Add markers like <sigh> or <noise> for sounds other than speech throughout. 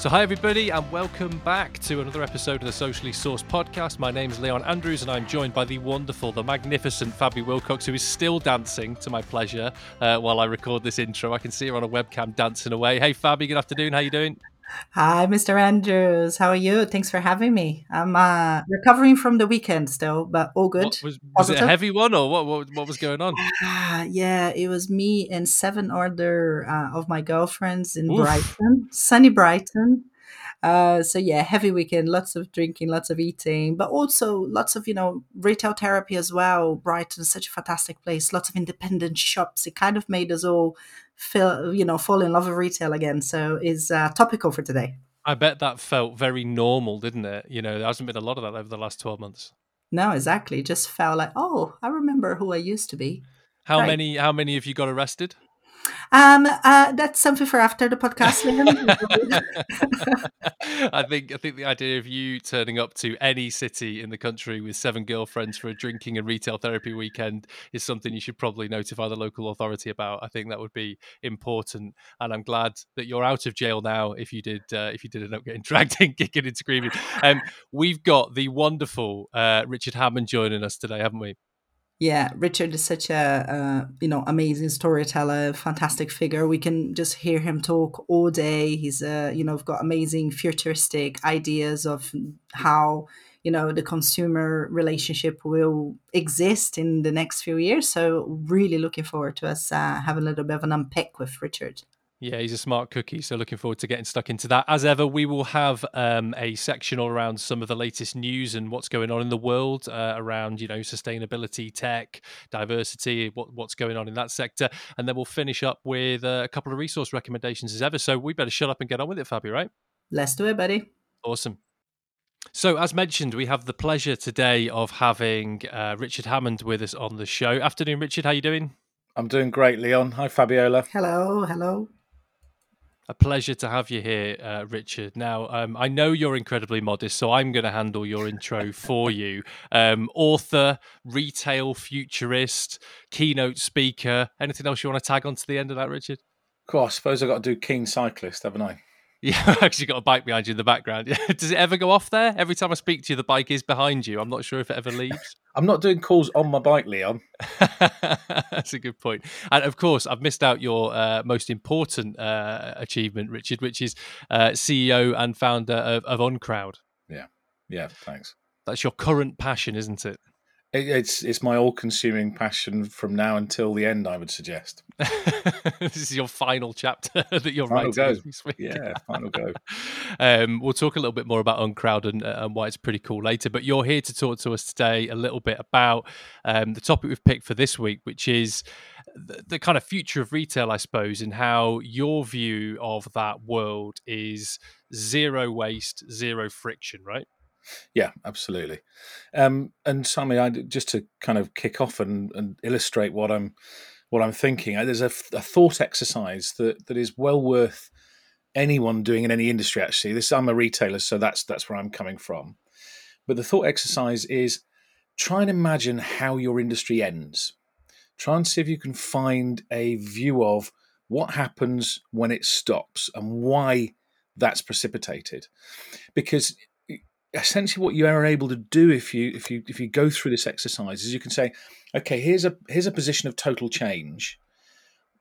So, hi everybody, and welcome back to another episode of the Socially Sourced podcast. My name is Leon Andrews, and I'm joined by the wonderful, the magnificent Fabi Wilcox, who is still dancing to my pleasure uh, while I record this intro. I can see her on a webcam dancing away. Hey, Fabi, good afternoon. How you doing? Hi, Mr. Andrews. How are you? Thanks for having me. I'm uh, recovering from the weekend still, but all good. What, was, was it a heavy one, or what? What, what was going on? Uh, yeah, it was me and seven other uh, of my girlfriends in Oof. Brighton, sunny Brighton. Uh, so yeah, heavy weekend, lots of drinking, lots of eating, but also lots of you know retail therapy as well. Brighton, such a fantastic place, lots of independent shops. It kind of made us all feel you know fall in love with retail again. So is uh, topical for today. I bet that felt very normal, didn't it? You know, there hasn't been a lot of that over the last twelve months. No, exactly. Just felt like, oh, I remember who I used to be. How right. many? How many of you got arrested? Um, uh, that's something for after the podcast. <laughs> <laughs> I think I think the idea of you turning up to any city in the country with seven girlfriends for a drinking and retail therapy weekend is something you should probably notify the local authority about. I think that would be important, and I'm glad that you're out of jail now. If you did, uh, if you did end up getting <laughs> dragged in, kicking and screaming, um, we've got the wonderful uh, Richard Hammond joining us today, haven't we? Yeah, Richard is such a, you know amazing storyteller, fantastic figure. We can just hear him talk all day. He's uh, you know got amazing futuristic ideas of how you know the consumer relationship will exist in the next few years. So really looking forward to us uh, having a little bit of an unpick with Richard. Yeah, he's a smart cookie. So looking forward to getting stuck into that. As ever, we will have um, a section all around some of the latest news and what's going on in the world uh, around, you know, sustainability, tech, diversity, what, what's going on in that sector. And then we'll finish up with uh, a couple of resource recommendations as ever. So we better shut up and get on with it, Fabi, right? Let's do it, buddy. Awesome. So, as mentioned, we have the pleasure today of having uh, Richard Hammond with us on the show. Afternoon, Richard. How you doing? I'm doing great, Leon. Hi, Fabiola. Hello, hello. A pleasure to have you here, uh, Richard. Now, um, I know you're incredibly modest, so I'm going to handle your intro for you. Um, author, retail futurist, keynote speaker. Anything else you want to tag on to the end of that, Richard? Cool. I suppose I've got to do keen cyclist, haven't I? <laughs> Yeah, I've actually got a bike behind you in the background. <laughs> Does it ever go off there? Every time I speak to you, the bike is behind you. I'm not sure if it ever leaves. <laughs> I'm not doing calls on my bike, Leon. That's a good point. And of course, I've missed out your uh, most important uh, achievement, Richard, which is uh, CEO and founder of, of Uncrowd. Yeah, yeah. Thanks. That's your current passion, isn't it? It, it's it's my all-consuming passion from now until the end. I would suggest. <laughs> this is your final chapter <laughs> that you're final writing. Go. Yeah, final go. <laughs> um, we'll talk a little bit more about Uncrowd and, uh, and why it's pretty cool later. But you're here to talk to us today a little bit about um, the topic we've picked for this week, which is the, the kind of future of retail, I suppose, and how your view of that world is zero waste, zero friction, right? Yeah, absolutely. Um, and Sammy, I just to kind of kick off and, and illustrate what I'm what I'm thinking. There's a, a, thought exercise that that is well worth anyone doing in any industry. Actually, this I'm a retailer, so that's that's where I'm coming from. But the thought exercise is try and imagine how your industry ends. Try and see if you can find a view of what happens when it stops and why that's precipitated. Because essentially what you are able to do if you if you if you go through this exercise is you can say okay here's a here's a position of total change.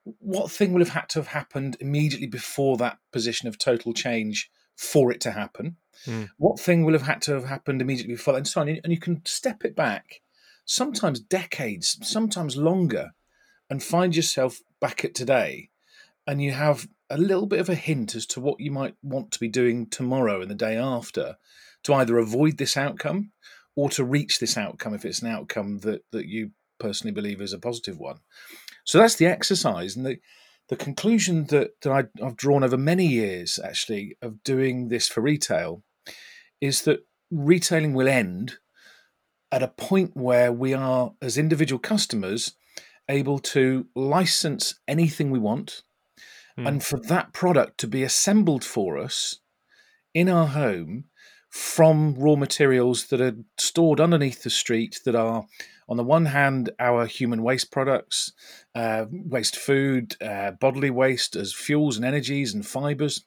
What thing would have had to have happened immediately before that position of total change for it to happen? Mm. what thing will have had to have happened immediately before that? And so on. And you can step it back sometimes decades sometimes longer and find yourself back at today. And you have a little bit of a hint as to what you might want to be doing tomorrow and the day after to either avoid this outcome or to reach this outcome if it's an outcome that, that you personally believe is a positive one. So that's the exercise. And the, the conclusion that, that I, I've drawn over many years, actually, of doing this for retail is that retailing will end at a point where we are, as individual customers, able to license anything we want mm. and for that product to be assembled for us in our home from raw materials that are stored underneath the street that are on the one hand our human waste products uh, waste food uh, bodily waste as fuels and energies and fibers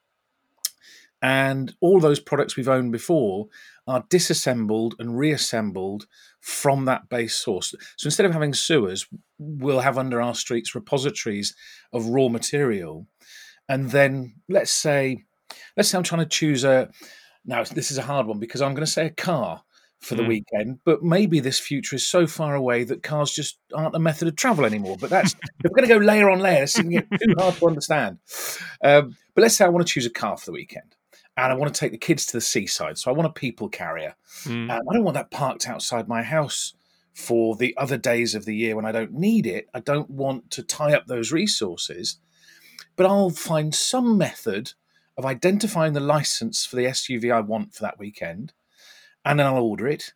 And all those products we've owned before are disassembled and reassembled from that base source. So instead of having sewers, we'll have under our streets repositories of raw material. And then let's say, let's say I'm trying to choose a, now this is a hard one because I'm going to say a car for the mm. weekend, but maybe this future is so far away that cars just aren't a method of travel anymore. But that's if we're going to go layer on layer, it's too hard to understand. Um, but let's say I want to choose a car for the weekend and I want to take the kids to the seaside. So I want a people carrier. Mm. Um, I don't want that parked outside my house for the other days of the year when I don't need it. I don't want to tie up those resources, but I'll find some method of identifying the license for the SUV I want for that weekend, and then I'll order it.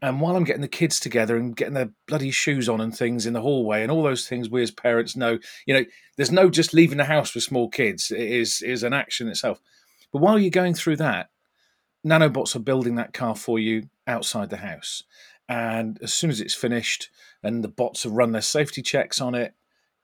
And while I'm getting the kids together and getting their bloody shoes on and things in the hallway and all those things we as parents know, you know, there's no just leaving the house with small kids. It is is an action itself. But while you're going through that, nanobots are building that car for you outside the house. And as soon as it's finished and the bots have run their safety checks on it,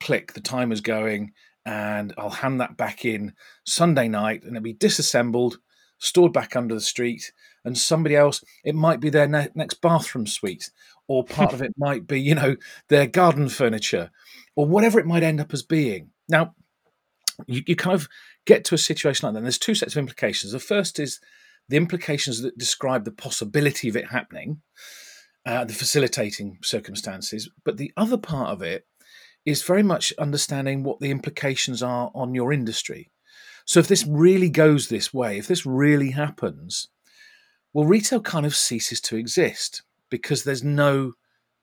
click, the timer's going, and I'll hand that back in Sunday night and it'll be disassembled, stored back under the street, and somebody else, it might be their ne- next bathroom suite, or part of it <laughs> might be, you know, their garden furniture, or whatever it might end up as being. Now, you, you kind of get to a situation like that. And there's two sets of implications. The first is the implications that describe the possibility of it happening, uh, the facilitating circumstances. But the other part of it is very much understanding what the implications are on your industry. So if this really goes this way, if this really happens, well, retail kind of ceases to exist because there's no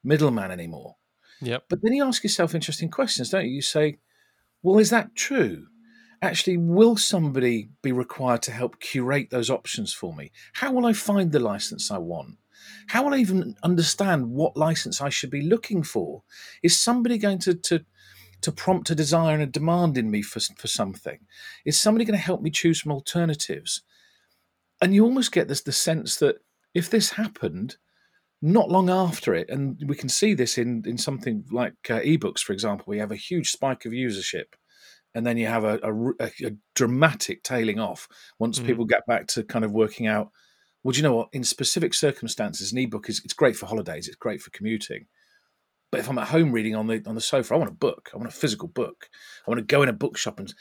middleman anymore. Yep. But then you ask yourself interesting questions, don't you? You say, well, is that true? Actually, will somebody be required to help curate those options for me? How will I find the license I want? How will I even understand what license I should be looking for? Is somebody going to, to, to prompt a desire and a demand in me for, for something? Is somebody going to help me choose some alternatives? And you almost get this the sense that if this happened, not long after it, and we can see this in, in something like uh, ebooks, for example, we have a huge spike of usership and then you have a, a, a dramatic tailing off once mm. people get back to kind of working out well, do you know what? In specific circumstances, an ebook is it's great for holidays, it's great for commuting. But if I'm at home reading on the on the sofa, I want a book. I want a physical book. I want to go in a bookshop and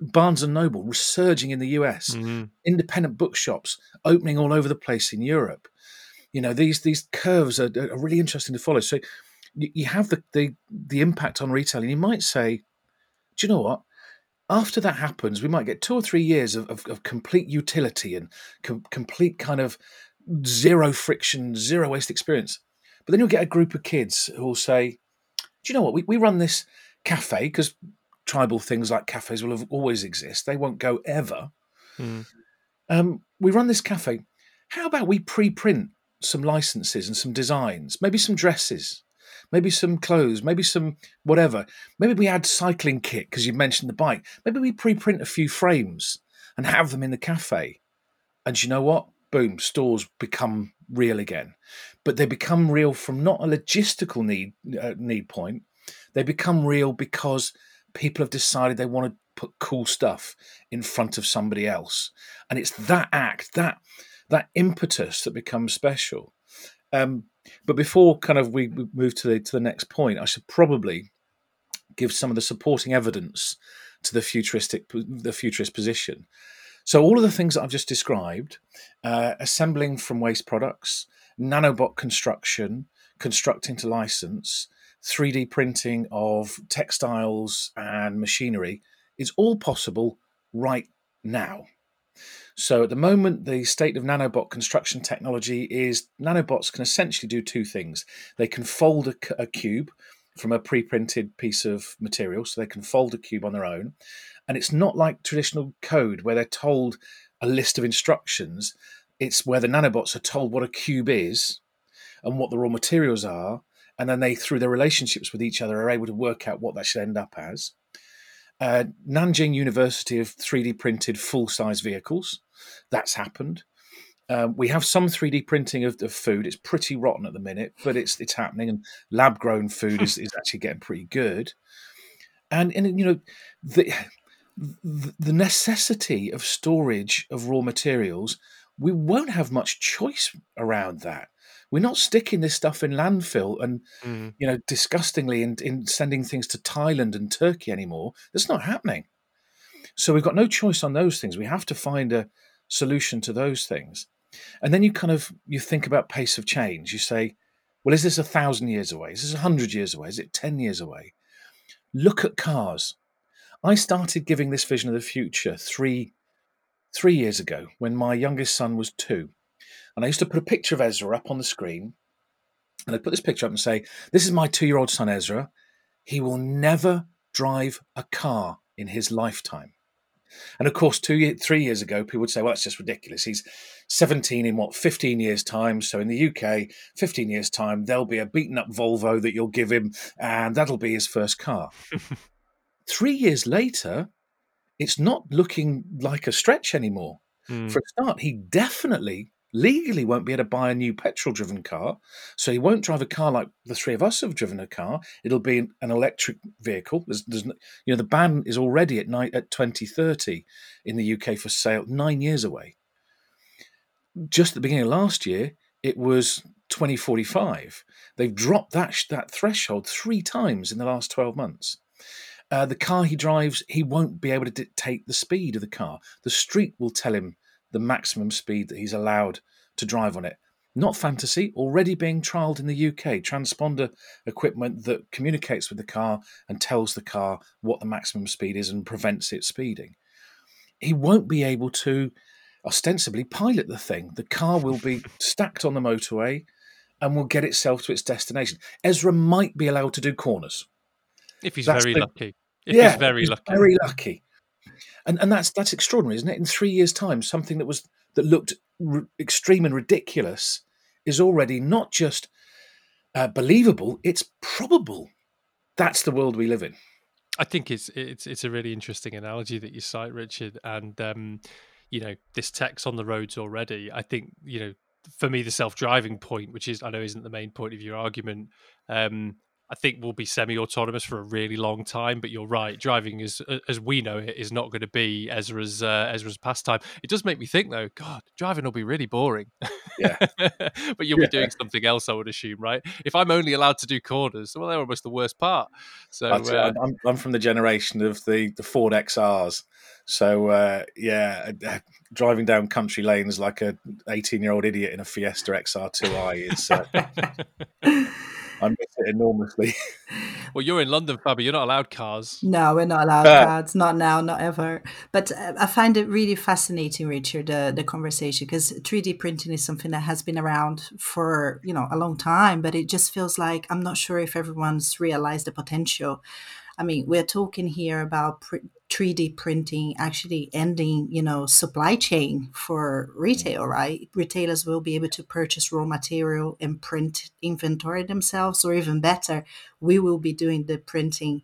Barnes and Noble resurging in the US, mm-hmm. independent bookshops opening all over the place in Europe. You know these these curves are, are really interesting to follow. So you, you have the, the the impact on retail, and you might say, do you know what? After that happens, we might get two or three years of, of, of complete utility and com- complete kind of zero friction, zero waste experience. But then you'll get a group of kids who will say, Do you know what? We, we run this cafe because tribal things like cafes will have always exist. They won't go ever. Mm. Um, we run this cafe. How about we pre print some licenses and some designs, maybe some dresses, maybe some clothes, maybe some whatever. Maybe we add cycling kit because you mentioned the bike. Maybe we pre-print a few frames and have them in the cafe. And you know what? Boom, stores become real again. But they become real from not a logistical need uh, need point. They become real because people have decided they want to put cool stuff in front of somebody else, and it's that act, that that impetus that becomes special. Um, but before kind of we move to the to the next point, I should probably give some of the supporting evidence to the futuristic the futurist position. So all of the things that I've just described, uh, assembling from waste products, nanobot construction, constructing to license, 3D printing of textiles and machinery, is all possible right now. So at the moment, the state of nanobot construction technology is nanobots can essentially do two things. They can fold a, a cube from a pre-printed piece of material, so they can fold a cube on their own. And it's not like traditional code where they're told a list of instructions. It's where the nanobots are told what a cube is and what the raw materials are, and then they, through their relationships with each other, are able to work out what that should end up as. Uh, Nanjing University have 3D printed full size vehicles. That's happened. Um, we have some 3D printing of, of, food. It's pretty rotten at the minute, but it's it's happening, and lab grown food is, is actually getting pretty good. And and you know, the, the necessity of storage of raw materials, we won't have much choice around that. We're not sticking this stuff in landfill and, mm. you know, disgustingly in, in sending things to Thailand and Turkey anymore. That's not happening. So we've got no choice on those things. We have to find a solution to those things. And then you kind of you think about pace of change. You say, well, is this a thousand years away? Is this a hundred years away? Is it ten years away? Look at cars. I started giving this vision of the future three three years ago when my youngest son was two. And I used to put a picture of Ezra up on the screen. And I'd put this picture up and say, This is my two year old son, Ezra. He will never drive a car in his lifetime. And of course, two, three years ago, people would say, well, that's just ridiculous. He's 17 in what, 15 years' time. So in the UK, 15 years' time, there'll be a beaten up Volvo that you'll give him, and that'll be his first car. <laughs> three years later, it's not looking like a stretch anymore. Mm. For a start, he definitely legally won't be able to buy a new petrol driven car. So he won't drive a car like the three of us have driven a car. It'll be an electric vehicle. There's, there's you know, the ban is already at night at 2030 in the UK for sale, nine years away. Just at the beginning of last year, it was 2045. They've dropped that, that threshold three times in the last 12 months. Uh, the car he drives, he won't be able to dictate the speed of the car. The street will tell him the maximum speed that he's allowed to drive on it. Not fantasy, already being trialled in the UK. Transponder equipment that communicates with the car and tells the car what the maximum speed is and prevents it speeding. He won't be able to ostensibly pilot the thing. The car will be stacked on the motorway and will get itself to its destination. Ezra might be allowed to do corners. If he's that's very the, lucky. If yeah, he's very lucky. Very lucky and and that's that's extraordinary, isn't it? In three years' time, something that was that looked r- extreme and ridiculous is already not just uh, believable; it's probable. That's the world we live in. I think it's it's it's a really interesting analogy that you cite, Richard, and um, you know this tech's on the roads already. I think you know for me the self-driving point, which is I know isn't the main point of your argument. Um, I think will be semi-autonomous for a really long time. But you're right, driving is as we know it is not going to be Ezra's uh, Ezra's pastime. It does make me think though. God, driving will be really boring. Yeah, <laughs> but you'll yeah. be doing something else, I would assume, right? If I'm only allowed to do corners, well, they're almost the worst part. So uh, I'm, I'm from the generation of the the Ford XRs. So uh, yeah, uh, driving down country lanes like a 18 year old idiot in a Fiesta XR2i is. <laughs> I miss it enormously. <laughs> well, you're in London, Fabi. You're not allowed cars. No, we're not allowed uh, cars. Not now, not ever. But uh, I find it really fascinating, Richard, uh, the conversation because 3D printing is something that has been around for you know a long time, but it just feels like I'm not sure if everyone's realized the potential. I mean, we're talking here about pr- 3D printing actually ending, you know, supply chain for retail, mm. right? Retailers will be able to purchase raw material and print inventory themselves, or even better, we will be doing the printing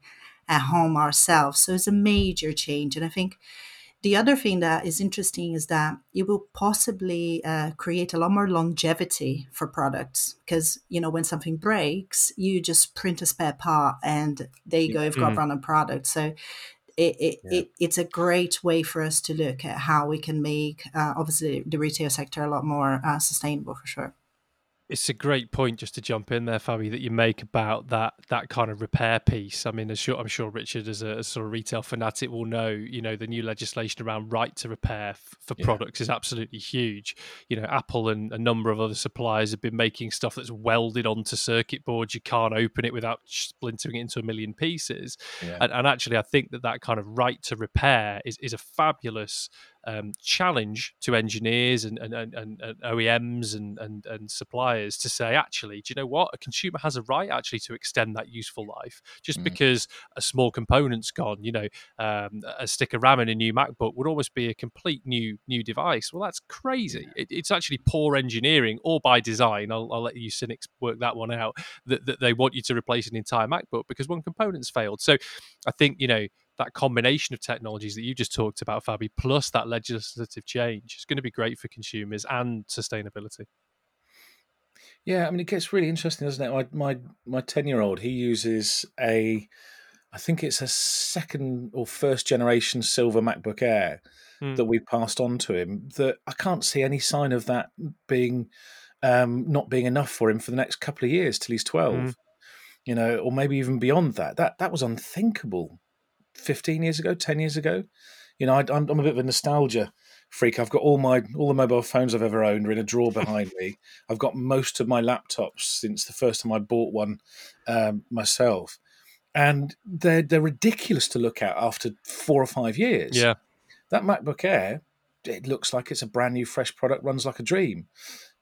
at home ourselves. So it's a major change. And I think the other thing that is interesting is that it will possibly uh, create a lot more longevity for products because you know when something breaks, you just print a spare part and there you go, you've got mm-hmm. run a product. So it, it, yeah. it, it's a great way for us to look at how we can make uh, obviously the retail sector a lot more uh, sustainable for sure it's a great point just to jump in there, Fabi, that you make about that that kind of repair piece. I mean, sure, I'm sure Richard, as a, sort of retail fanatic, will know. You know, the new legislation around right to repair f- for yeah. products is absolutely huge. You know, Apple and a number of other suppliers have been making stuff that's welded onto circuit boards. You can't open it without splintering it into a million pieces. Yeah. And, and actually, I think that that kind of right to repair is is a fabulous um, challenge to engineers and, and, and, and OEMs and, and, and suppliers to say, actually, do you know what? A consumer has a right actually to extend that useful life. Just mm. because a small component's gone, you know, um, a stick of RAM in a new MacBook would almost be a complete new new device. Well, that's crazy. It, it's actually poor engineering or by design. I'll, I'll let you cynics work that one out. That, that they want you to replace an entire MacBook because one component's failed. So I think you know that combination of technologies that you just talked about, Fabi, plus that legislative change is going to be great for consumers and sustainability. Yeah, I mean, it gets really interesting, doesn't it? My my my ten year old he uses a I think it's a second or first generation silver MacBook Air mm. that we passed on to him. That I can't see any sign of that being um, not being enough for him for the next couple of years till he's twelve. Mm. You know, or maybe even beyond that. That that was unthinkable fifteen years ago, ten years ago. You know, I, I'm, I'm a bit of a nostalgia freak. I've got all my all the mobile phones I've ever owned are in a drawer behind me. I've got most of my laptops since the first time I bought one um, myself, and they're they're ridiculous to look at after four or five years. Yeah, that MacBook Air, it looks like it's a brand new, fresh product. Runs like a dream.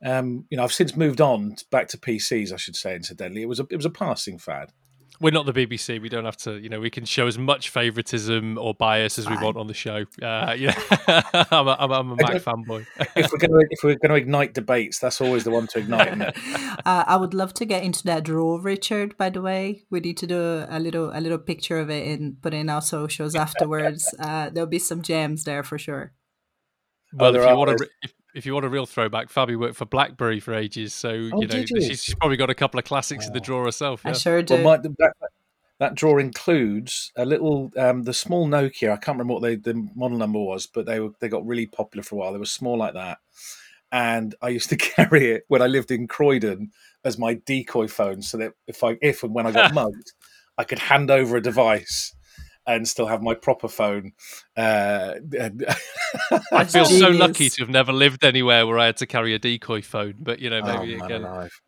Um, you know, I've since moved on back to PCs. I should say, incidentally, it was a it was a passing fad. We're not the BBC. We don't have to, you know, we can show as much favoritism or bias as we want on the show. Uh, yeah, <laughs> I'm a, I'm a, I'm a Mac fanboy. if we're going to if we're going to ignite debates, that's always the one to ignite. <laughs> uh, I would love to get into that draw, Richard. By the way, we need to do a little a little picture of it and put it in our socials afterwards. <laughs> uh, there'll be some gems there for sure. Well, if you want to, if, if you want a real throwback, Fabi worked for BlackBerry for ages, so oh, you know you? She's, probably got a couple of classics in the drawer herself. Yeah. I sure do. Well, my, that, that, drawer includes a little um, the small Nokia. I can't remember what they, the model number was, but they were they got really popular for a while. They were small like that, and I used to <laughs> carry it when I lived in Croydon as my decoy phone, so that if I if and when I got <laughs> mugged, I could hand over a device and still have my proper phone. Uh, <laughs> I feel so lucky to have never lived anywhere where I had to carry a decoy phone, but you know, maybe oh, again. Alive.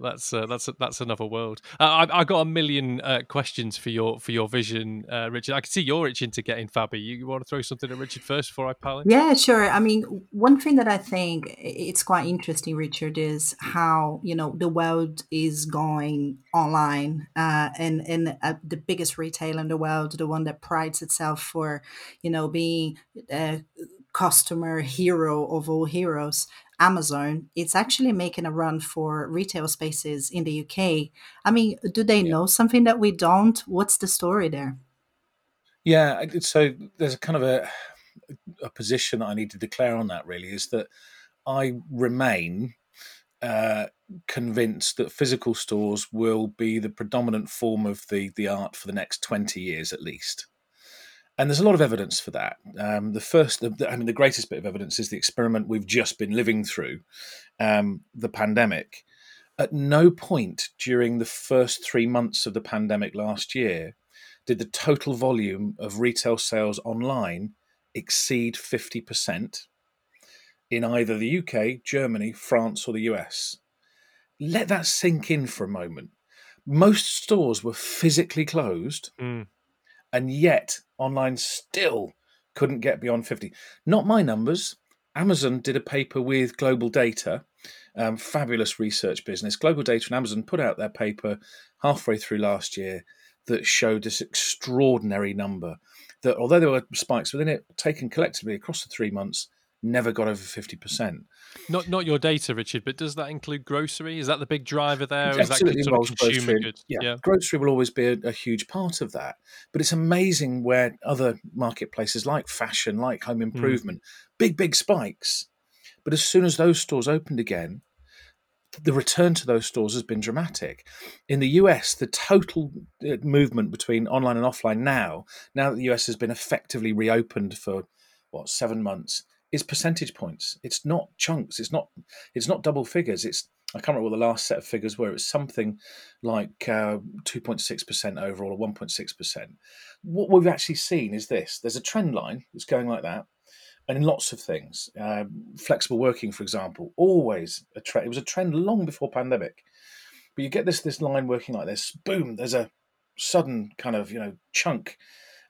That's uh, that's that's another world. Uh, I I got a million uh, questions for your for your vision, uh, Richard. I can see you're itching to get in Fabi. You, you, want to throw something at Richard first before I pile in? Yeah, sure. I mean, one thing that I think it's quite interesting, Richard, is how you know the world is going online, uh, and and uh, the biggest retailer in the world, the one that prides itself for, you know, being customer hero of all heroes Amazon, it's actually making a run for retail spaces in the UK. I mean, do they yeah. know something that we don't? What's the story there? Yeah, so there's a kind of a a position that I need to declare on that. Really, is that I remain uh, convinced that physical stores will be the predominant form of the the art for the next twenty years at least and there's a lot of evidence for that. Um, the first, the, I mean, the greatest bit of evidence is the experiment we've just been living through, um, the pandemic. At no point during the first three months of the pandemic last year did the total volume of retail sales online exceed 50% in either the UK, Germany, France, or the US. Let that sink in for a moment. Most stores were physically closed. Mm and yet online still couldn't get beyond 50. Not my numbers. Amazon did a paper with Global Data, um, fabulous research business. Global Data and Amazon put out their paper halfway through last year that showed this extraordinary number. That although there were spikes within it, taken collectively across the three months, never got over 50%. Not not your data, Richard, but does that include grocery? Is that the big driver there? It absolutely involves grocery. Yeah. yeah. grocery will always be a, a, huge part of that. But it's amazing where other marketplaces like fashion, like home hmm. improvement, mm. big, big spikes. But as soon as those stores opened again, the return to those stores has been dramatic. In the US, the total uh, movement between online and offline now, now that the US has been effectively reopened for what seven months, is percentage points. It's not chunks. It's not. It's not double figures. It's I can't remember what the last set of figures were. It was something like uh, two point six percent overall, or one point six percent. What we've actually seen is this: there's a trend line that's going like that, and in lots of things, uh, flexible working, for example, always a trend. It was a trend long before pandemic, but you get this this line working like this. Boom! There's a sudden kind of you know chunk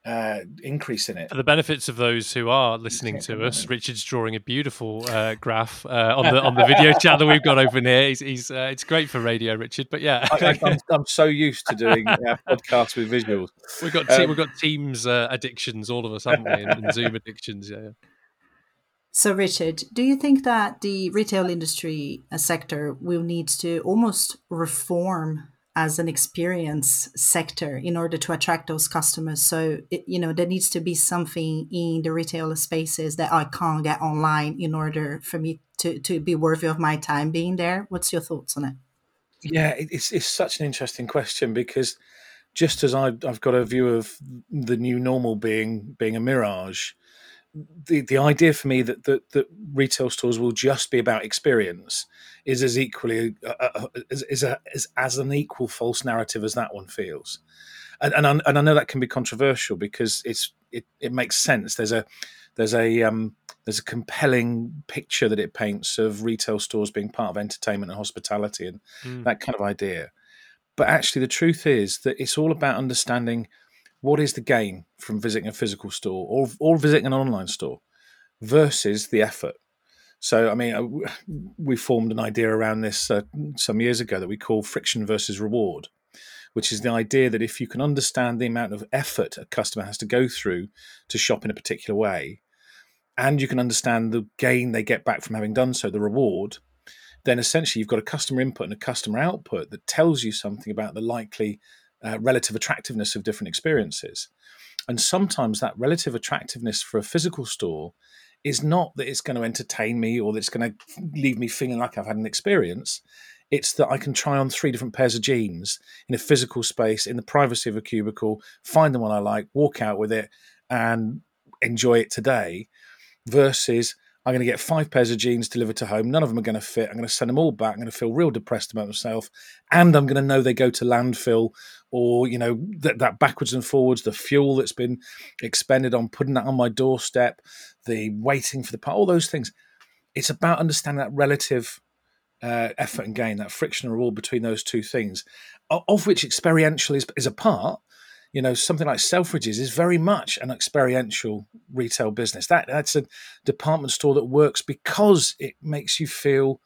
uh, increase in it. For the benefits of those who are listening to us, Richard's drawing a beautiful uh, graph uh, on the on the video <laughs> chat that we've got open here. He's, he's uh, it's great for radio, Richard. But yeah, I, am so used to doing podcasts with visuals. We've got te- um, we've got Teams uh, addictions, all of us, haven't we? And, and Zoom addictions. Yeah. So, Richard, do you think that the retail industry uh, sector will need to almost reform as an experience sector in order to attract those customers. So, it, you know, there needs to be something in the retail spaces that I can't get online in order for me to, to be worthy of my time being there. What's your thoughts on it? Yeah, it's, it's such an interesting question because just as I've, I've got a view of the new normal being being a mirage, the, the idea for me that, that that retail stores will just be about experience is as equally uh, uh, uh is, is, a, is as an equal false narrative as that one feels, and and I, and I know that can be controversial because it's it, it makes sense. There's a there's a um, there's a compelling picture that it paints of retail stores being part of entertainment and hospitality and mm. that kind of idea. But actually, the truth is that it's all about understanding what is the gain from visiting a physical store or, or visiting an online store versus the effort. So, I mean, uh, we formed an idea around this uh, some years ago that we call friction versus reward, which is the idea that if you can understand the amount of effort a customer has to go through to shop in a particular way, and you can understand the gain they get back from having done so, the reward, then essentially you've got a customer input and a customer output that tells you something about the likely uh, relative attractiveness of different experiences. And sometimes that relative attractiveness for a physical store is not that it's going to entertain me or that it's going to leave me feeling like I've had an experience. It's that I can try on three different pairs of jeans in a physical space in the privacy of a cubicle, find the one I like, walk out with it, and enjoy it today versus I'm going to get five pairs of jeans delivered to home. None of them are going to fit. I'm going to send them all back. I'm going to feel real depressed about myself. And I'm going to know they go to landfill or, you know, that, that backwards and forwards, the fuel that's been expended on putting that on my doorstep, the waiting for the part, all those things. It's about understanding that relative uh, effort and gain, that friction and reward between those two things, of which experiential is, is a part you know something like Selfridges is very much an experiential retail business. That that's a department store that works because it makes you feel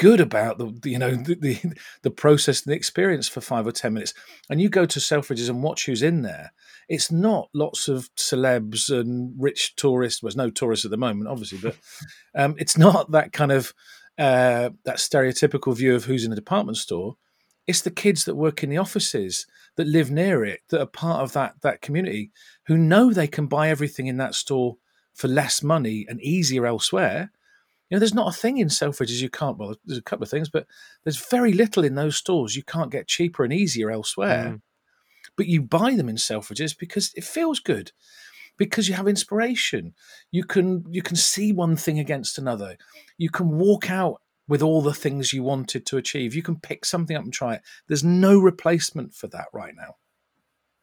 good about the you know the, the, <laughs> the process and the experience for five or ten minutes. And you go to Selfridges and watch who's in there. It's not lots of celebs and rich tourists. Well, there's no tourists at the moment, obviously, but <laughs> um, it's not that kind of uh, that stereotypical view of who's in a department store. It's the kids that work in the offices that live near it that are part of that that community who know they can buy everything in that store for less money and easier elsewhere. You know, there's not a thing in Selfridges you can't. Well, there's a couple of things, but there's very little in those stores you can't get cheaper and easier elsewhere. Mm. But you buy them in Selfridges because it feels good, because you have inspiration. You can you can see one thing against another. You can walk out with all the things you wanted to achieve. You can pick something up and try it. There's no replacement for that right now.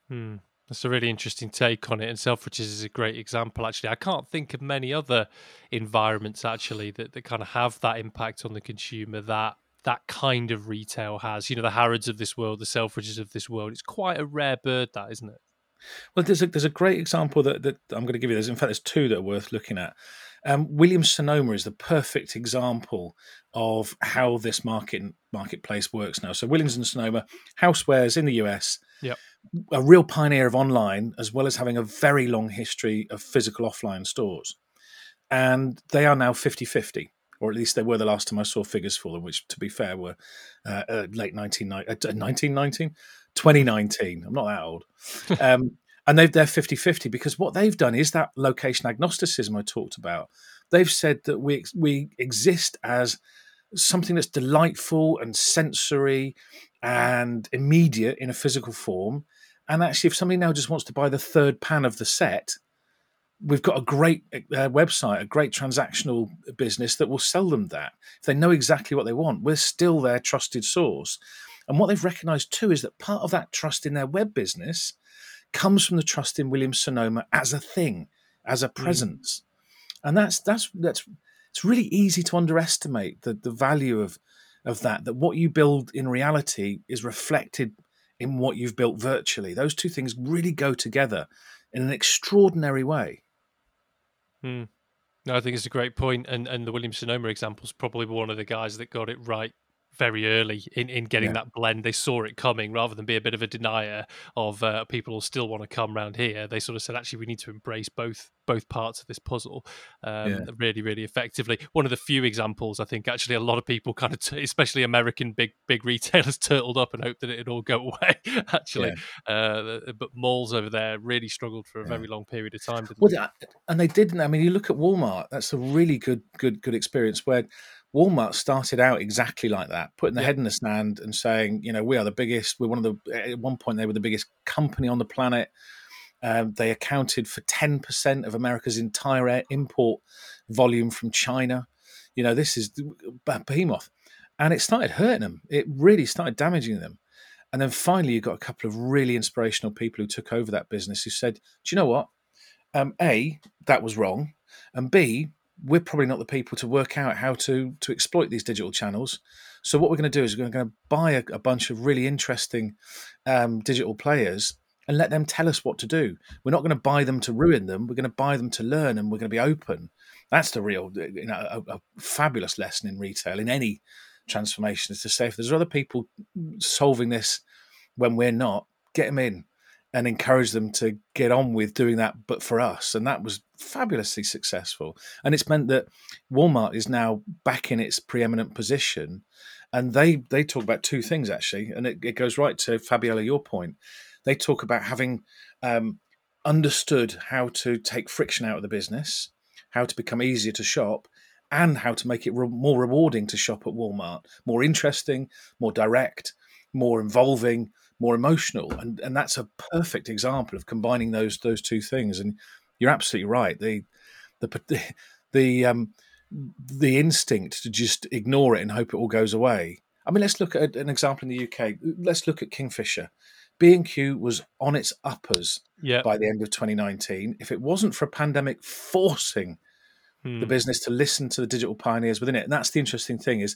Hmm. That's a really interesting take on it, and Selfridges is a great example. Actually, I can't think of many other environments actually that, that kind of have that impact on the consumer that that kind of retail has. You know, the Harrods of this world, the Selfridges of this world. It's quite a rare bird, that isn't it? Well, there's a there's a great example that, that I'm going to give you. There's in fact there's two that are worth looking at. Um, Williams Sonoma is the perfect example of how this market marketplace works now. So Williams and Sonoma housewares in the US, yep. a real pioneer of online, as well as having a very long history of physical offline stores. And they are now 50-50 or at least they were the last time I saw figures for them, which, to be fair, were uh, uh, late 1990, uh, 1919, 2019. I'm not that old. <laughs> Um, and they've, they're 50 50 because what they've done is that location agnosticism I talked about. They've said that we, we exist as something that's delightful and sensory and immediate in a physical form. And actually, if somebody now just wants to buy the third pan of the set, we've got a great uh, website, a great transactional business that will sell them that. If they know exactly what they want, we're still their trusted source. And what they've recognized too is that part of that trust in their web business comes from the trust in William Sonoma as a thing, as a mm. presence. Mm. And that's that's that's it's really easy to underestimate the, the value of of that, that what you build in reality is reflected in what you've built virtually. Those two things really go together in an extraordinary way. Hmm. No, I think it's a great point, and and the William Sonoma example is probably one of the guys that got it right very early in, in getting yeah. that blend. They saw it coming rather than be a bit of a denier of uh, people still want to come around here. They sort of said, actually, we need to embrace both both parts of this puzzle um, yeah. really, really effectively. One of the few examples, I think, actually, a lot of people kind of, t- especially American big big retailers, <laughs> turtled up and hoped that it'd all go <laughs> away. actually, yeah. uh, but malls over there really struggled for a very long period of time. well, they? and they didn't. I mean, you look at Walmart. That's a really good good good experience where Walmart started out exactly like that, putting their Yeah. head in the sand and saying, you know, we are the biggest. We're one of the. At one point, they were the biggest company on the planet. Um, they accounted for ten percent of America's entire air- import volume from China. You know, this is behemoth, and it started hurting them. It really started damaging them. And then finally, you got a couple of really inspirational people who took over that business who said, "Do you know what? Um, a, that was wrong, and B, we're probably not the people to work out how to to exploit these digital channels. So what we're going to do is we're going to buy a, a bunch of really interesting um, digital players and let them tell us what to do. We're not going to buy them to ruin them. We're going to buy them to learn, and we're going to be open. That's the real, you know, a, a fabulous lesson in retail in any transformation is to say if there's other people solving this when we're not, get them in and encourage them to get on with doing that, but for us. And that was fabulously successful. And it's meant that Walmart is now back in its preeminent position. And they they talk about two things actually, and it, it goes right to Fabiola, your point. They talk about having um, understood how to take friction out of the business, how to become easier to shop, and how to make it re- more rewarding to shop at Walmart, more interesting, more direct, more involving, more emotional, and and that's a perfect example of combining those those two things. And you're absolutely right. The the <laughs> the, um the instinct to just ignore it and hope it all goes away. I mean, let's look at an example in the UK. Let's look at Kingfisher. B and Q was on its uppers Yeah. by the end of 2019. If it wasn't for a pandemic forcing Hmm. the business to listen to the digital pioneers within it. And that's the interesting thing is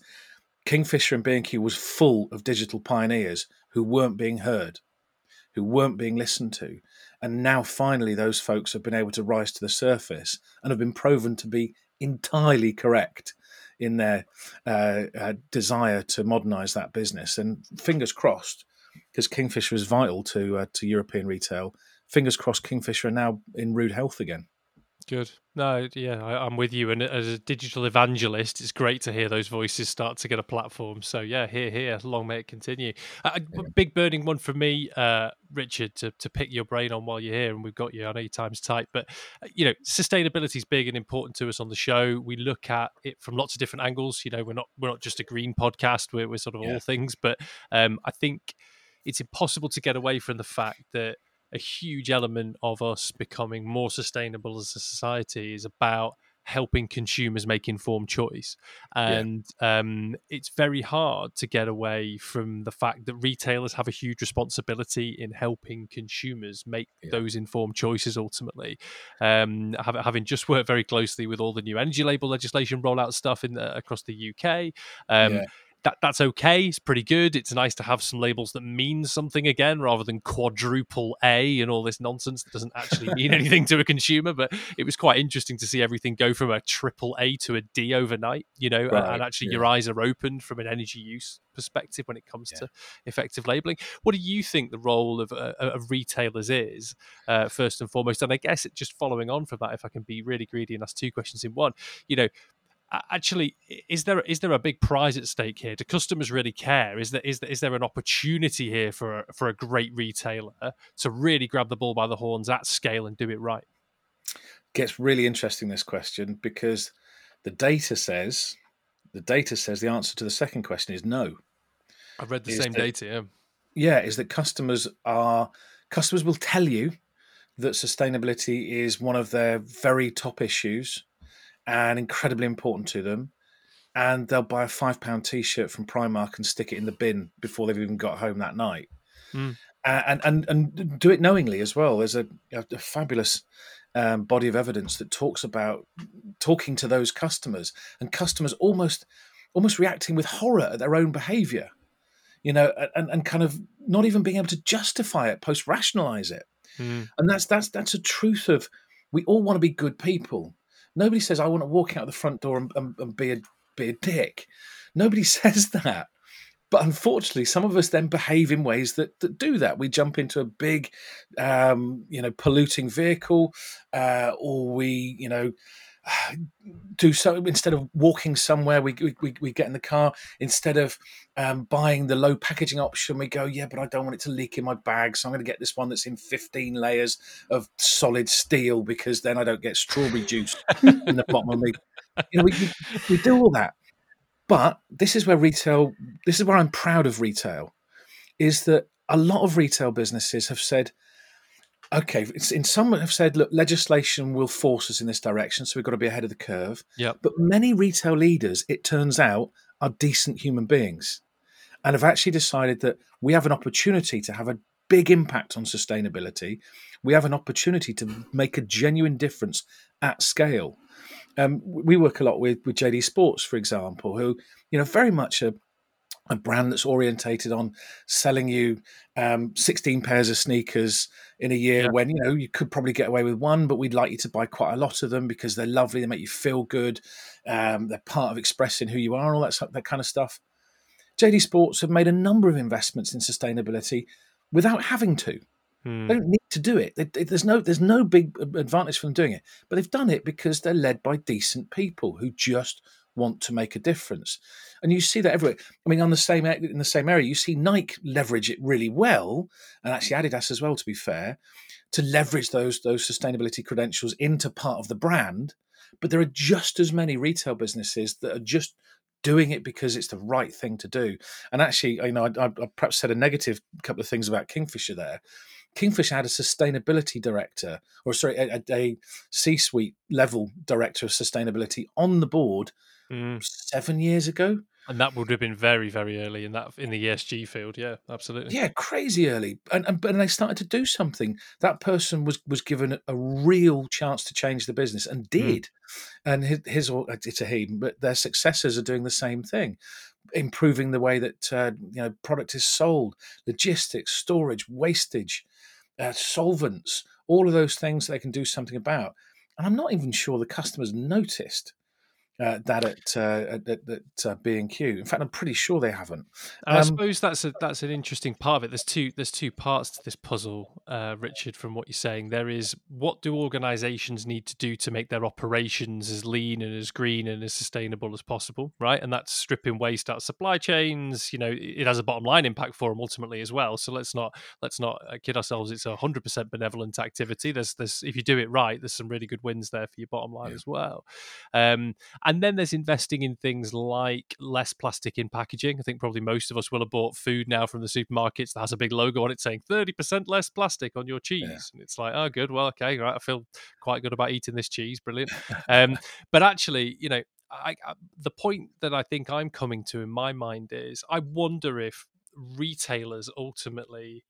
Kingfisher and B&Q was full of digital pioneers who weren't being heard, who weren't being listened to. And now finally those folks have been able to rise to the surface and have been proven to be entirely correct in their uh, uh, desire to modernize that business. And fingers crossed, because Kingfisher is vital to uh, to European retail. Fingers crossed, Kingfisher are now in rude health again. Good. No, yeah, I, I'm with you. And as a digital evangelist, it's great to hear those voices start to get a platform. So yeah, here, here, long may it continue. Uh, a big burning one for me, uh, Richard, to, to pick your brain on while you're here, and we've got you. I know your time's tight, but uh, you know, sustainability is big and important to us on the show. We look at it from lots of different angles. You know, we're not we're not just a green podcast. We're we're sort of Yeah. all things, but um, I think it's impossible to get away from the fact that a huge element of us becoming more sustainable as a society is about helping consumers make informed choice and um, it's very hard to get away from the fact that retailers have a huge responsibility in helping consumers make Yeah. those informed choices ultimately um, having just worked very closely with all the new energy label legislation rollout stuff in the, across the uk um, Yeah. That that's okay. It's pretty good. It's nice to have some labels that mean something again, rather than quadruple A and all this nonsense that doesn't actually mean <laughs> anything to a consumer. But it was quite interesting to see everything go from a triple A to a D overnight. You know, and- Right, and actually yeah. your eyes are opened from an energy use perspective when it comes Yeah. to effective labeling. What do you think the role of, uh, of retailers is uh, first and foremost? And I guess it just following on from that, if I can be really greedy and ask two questions in one, you know actually is there is there a big prize at stake here? Do customers really care? Is there is there, is there an opportunity here for a, for a great retailer to really grab the ball by the horns at scale and do it right? Gets really interesting this question because the data says the data says the answer to the second question is no. I've read the Is same that- data yeah. Yeah is that customers are customers will tell you that sustainability is one of their very top issues and incredibly important to them. And they'll buy a five pound t-shirt from primark and stick it in the bin before they've even got home that night. Mm. Uh, and, and and do it knowingly as well. There's a, a fabulous um, body of evidence that talks about talking to those customers and customers almost almost reacting with horror at their own behavior you know and, and kind of not even being able to justify it post rationalize it. Mm. and that's that's that's a truth of we all want to be good people nobody says i want to walk out the front door and, and, and be a be a dick. Nobody <laughs> says that. But unfortunately some of us then behave in ways that, that do that. We jump into a big um, you know polluting vehicle uh, or we you know do so instead of walking somewhere we, we, we get in the car. Instead of um, buying the low packaging option we go yeah but i don't want it to leak in my bag so i'm going to get this one that's in 15 layers of solid steel because then i don't get strawberry juice in the bottom of me. You know we, we, we do all that. But this is where retail, this is where I'm proud of retail, is that a lot of retail businesses have said, okay, in some have said, look, legislation will force us in this direction, so we've got to be ahead of the curve. Yeah. But many retail leaders, it turns out, are decent human beings and have actually decided that we have an opportunity to have a big impact on sustainability. We have an opportunity to make a genuine difference at scale. Um, we work a lot with, with JD Sports, for example, who, you know, very much a, a brand that's orientated on selling you um, 16 pairs of sneakers in a year yeah. when you know you could probably get away with one but we'd like you to buy quite a lot of them because they're lovely they make you feel good um, they're part of expressing who you are and all that, that kind of stuff jd sports have made a number of investments in sustainability without having to hmm. they don't need to do it they, they, there's no there's no big advantage for them doing it but they've done it because they're led by decent people who just want to make a difference. And you see that everywhere. I mean, on the same in the same area, you see Nike leverage it really well, and actually Adidas as well. To be fair, to leverage those those sustainability credentials into part of the brand. But there are just as many retail businesses that are just doing it because it's the right thing to do. And actually, you know, I, I perhaps said a negative couple of things about Kingfisher there. Kingfisher had a sustainability director, or sorry, a, a C-suite level director of sustainability on the board mm. seven years ago. And that would have been very, very early in that in the ESG field. Yeah, absolutely. Yeah, crazy early, and and, and they started to do something. That person was was given a real chance to change the business and mm. did. Mm. And his, his it's a he, but their successors are doing the same thing, improving the way that uh, you know product is sold, logistics, storage, wastage, uh, solvents, all of those things they can do something about. And I'm not even sure the customers noticed uh, that at uh, at, at, uh, B and Q. In fact, I'm pretty sure they haven't. Um, I suppose that's a that's an interesting part of it. There's two there's two parts to this puzzle, uh, Richard. From what you're saying, there is what do organisations need to do to make their operations as lean and as green and as sustainable as possible, right? And that's stripping waste out of supply chains. You know, it has a bottom line impact for them ultimately as well. So let's not let's not uh, kid ourselves. It's a hundred percent benevolent activity. There's there's if you do it right, there's some really good wins there for your bottom line yeah. as well. Um, and then there's investing in things like less plastic in packaging. I think probably most of us will have bought food now from the supermarkets that has a big logo on it saying 30% less plastic on your cheese. Yeah. And it's like, oh, good. Well, okay, right. I feel quite good about eating this cheese. Brilliant. <laughs> um, but actually, you know, I, I, the point that I think I'm coming to in my mind is I wonder if retailers ultimately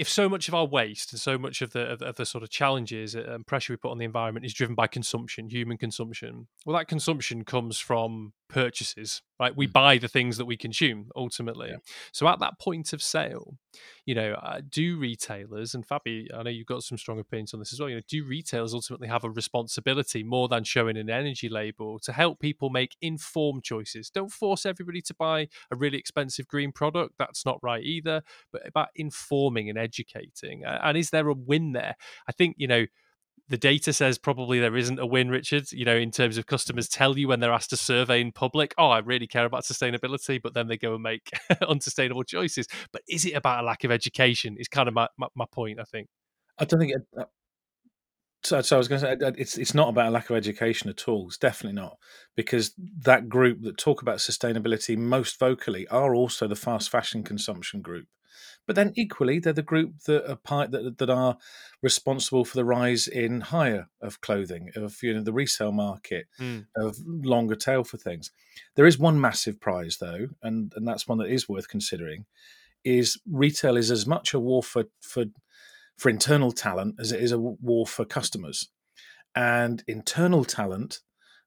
if so much of our waste and so much of the of, of the sort of challenges uh, and pressure we put on the environment is driven by consumption, human consumption, well, that consumption comes from purchases, right? We mm. buy the things that we consume ultimately. Yeah. So at that point of sale, you know, uh, do retailers and Fabi, I know you've got some strong opinions on this as well. You know, do retailers ultimately have a responsibility more than showing an energy label to help people make informed choices? Don't force everybody to buy a really expensive green product. That's not right either. But about informing and educating. And is there a win there? I think you know the data says probably there isn't a win, Richard, you know, in terms of customers tell you when they're asked to survey in public, oh, I really care about sustainability, but then they go and make <laughs> unsustainable choices. But is it about a lack of education? Is kind of my, my, my point, I think. I don't think it, uh, so, so I was going to say uh, it's it's not about a lack of education at all. It's definitely not because that group that talk about sustainability most vocally are also the fast fashion consumption group. But then equally, they're the group that are part, that, that are responsible for the rise in hire of clothing, of you know the resale market, mm. of longer tail for things. There is one massive prize though, and and that's one that is worth considering. Is retail is as much a war for for for internal talent as it is a war for customers, and internal talent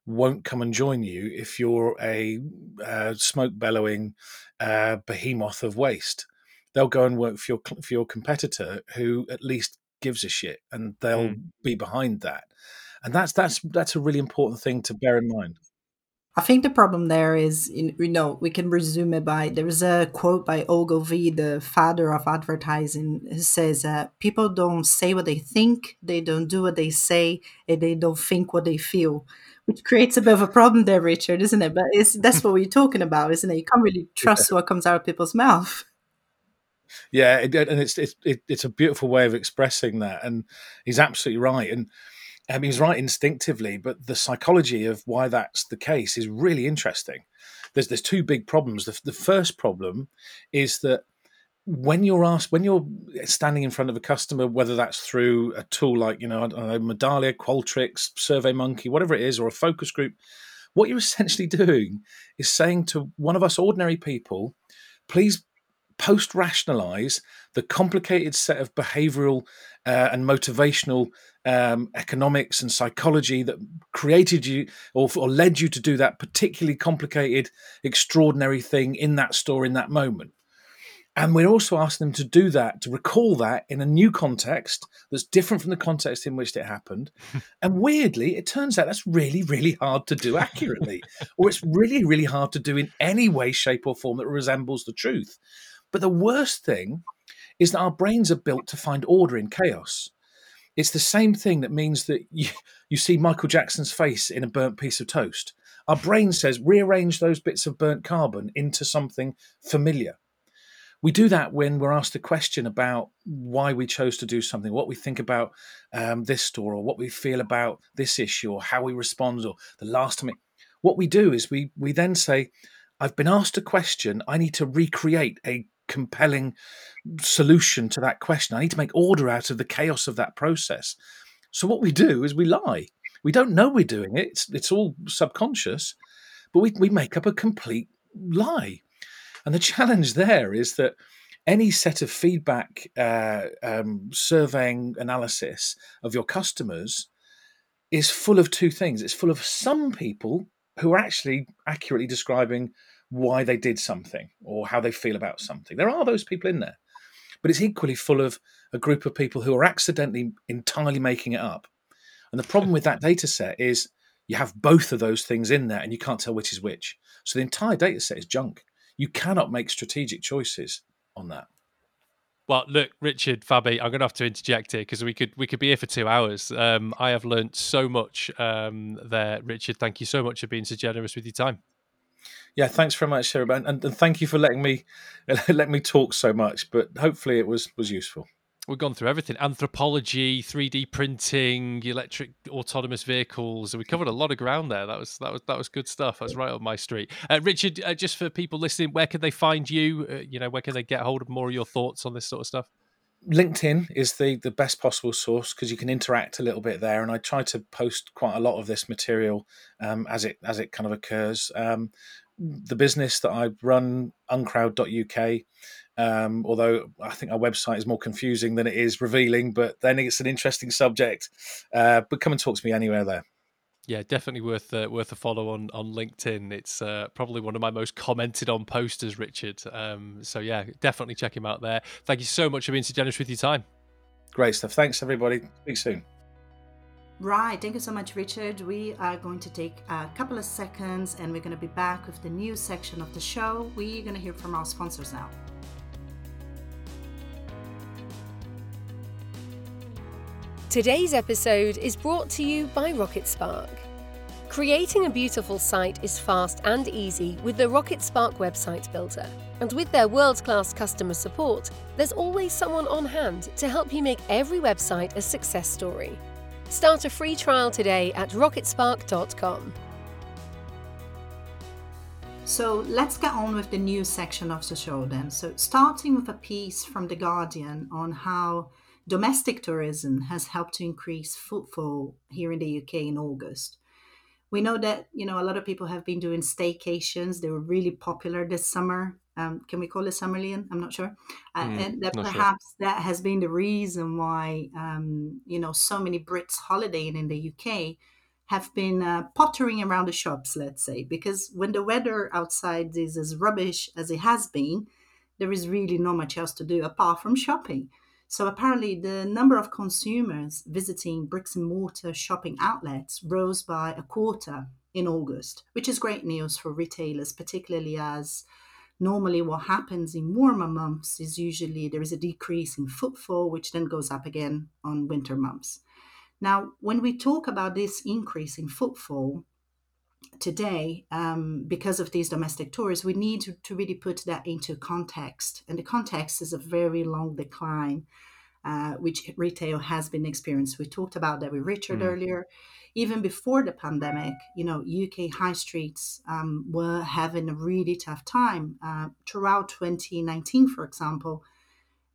won't come and join you if you're a uh, smoke bellowing uh, behemoth of waste they'll go and work for your for your competitor who at least gives a shit and they'll mm. be behind that and that's that's that's a really important thing to bear in mind I think the problem there is, you know, we can resume it by there is a quote by Ogilvy, the father of advertising, who says, uh, "People don't say what they think, they don't do what they say, and they don't think what they feel," which creates a bit of a problem there, Richard, isn't it? But it's that's <laughs> what we're talking about, isn't it? You can't really trust yeah. what comes out of people's mouth. Yeah, it, and it's it's it, it's a beautiful way of expressing that, and he's absolutely right. And um, he's right instinctively, but the psychology of why that's the case is really interesting. There's there's two big problems. The, the first problem is that when you're asked when you're standing in front of a customer whether that's through a tool like you know, know medallia qualtrics surveymonkey whatever it is or a focus group what you're <laughs> essentially doing is saying to one of us ordinary people please post rationalize the complicated set of behavioral uh, and motivational um, economics and psychology that created you or, or led you to do that particularly complicated extraordinary thing in that store in that moment and we're also asking them to do that, to recall that in a new context that's different from the context in which it happened. <laughs> and weirdly, it turns out that's really, really hard to do accurately, or it's really, really hard to do in any way, shape, or form that resembles the truth. But the worst thing is that our brains are built to find order in chaos. It's the same thing that means that <laughs> you, you see Michael Jackson's face in a burnt piece of toast. Our brain says rearrange those bits of burnt carbon into something familiar we do that when we're asked a question about why we chose to do something, what we think about um, this store, or what we feel about this issue, or how we respond, or the last time. It, what we do is we we then say, "I've been asked a question. I need to recreate a compelling solution to that question. I need to make order out of the chaos of that process." So what we do is we lie. We don't know we're doing it. It's it's all subconscious, but we we make up a complete lie and the <laughs> challenge there is that any set of feedback, uh, um, surveying analysis of your customers is full of two things. It's full of some people who are actually accurately describing why they did something or how they feel about something. There are those people in there, but it's equally full of a group of people who are accidentally entirely making it up. And the problem with that <laughs> data set is you have both of those things in there and you can't tell which is which. So the entire data set is junk you cannot make strategic choices on that. Well, look, Richard, Fabi, I'm going to have to interject here because we could we could be here for two hours. Um, I have learned so much um, there, Richard. Thank you so much for being so generous with your time. Yeah, thanks very much, Sarah, and, and thank you for letting me <laughs> let me talk so much. But hopefully, it was was useful. We've gone through everything. Anthropology 3d printing electric autonomous vehicles. We covered a lot of ground there. That was that was that was good stuff. That's right up my street. Uh, richard uh, just for people listening where can they find you? Uh, you know where can they get hold of more of your thoughts on this sort of stuff? LinkedIn is the the best possible source because you can interact a little bit there, and I try to post quite a lot of this material um, as it as it kind of occurs. Um, the business that I run, uncrowd.uk, um, although I think our website is more confusing than it is revealing, but then it's an interesting subject. Uh, but come and talk to me anywhere there. Yeah, definitely worth uh, worth a follow on on LinkedIn. It's uh, probably one of my most commented on posters, Richard. Um, so yeah, definitely check him out there. Thank you so much for being so generous with your time. Great stuff. Thanks everybody. Speak soon. Right, thank you so much, Richard. We are going to take a couple of seconds and we're going to be back with the new section of the show. We're going to hear from our sponsors now. Today's episode is brought to you by Rocketspark. Creating a beautiful site is fast and easy with the Rocketspark website builder. And with their world class customer support, there's always someone on hand to help you make every website a success story. Start a free trial today at rocketspark.com. So let's get on with the news section of the show then. So, starting with a piece from The Guardian on how domestic tourism has helped to increase footfall here in the UK in August. We know that you know a lot of people have been doing staycations. They were really popular this summer. Um, can we call it Summerlian? I'm not sure. Uh, mm, and that perhaps sure. that has been the reason why um, you know so many Brits holidaying in the UK have been uh, pottering around the shops, let's say, because when the weather outside is as rubbish as it has been, there is really not much else to do apart from shopping. So apparently, the number of consumers visiting bricks and mortar shopping outlets rose by a quarter in August, which is great news for retailers, particularly as normally what happens in warmer months is usually there is a decrease in footfall, which then goes up again on winter months. Now, when we talk about this increase in footfall, today, um, because of these domestic tourists, we need to, to, really put that into context. And the context is a very long decline uh, which retail has been experienced. We talked about that with Richard Mm. earlier. Even before the pandemic, you know, UK high streets um, were having a really tough time. Uh, throughout 2019, for example,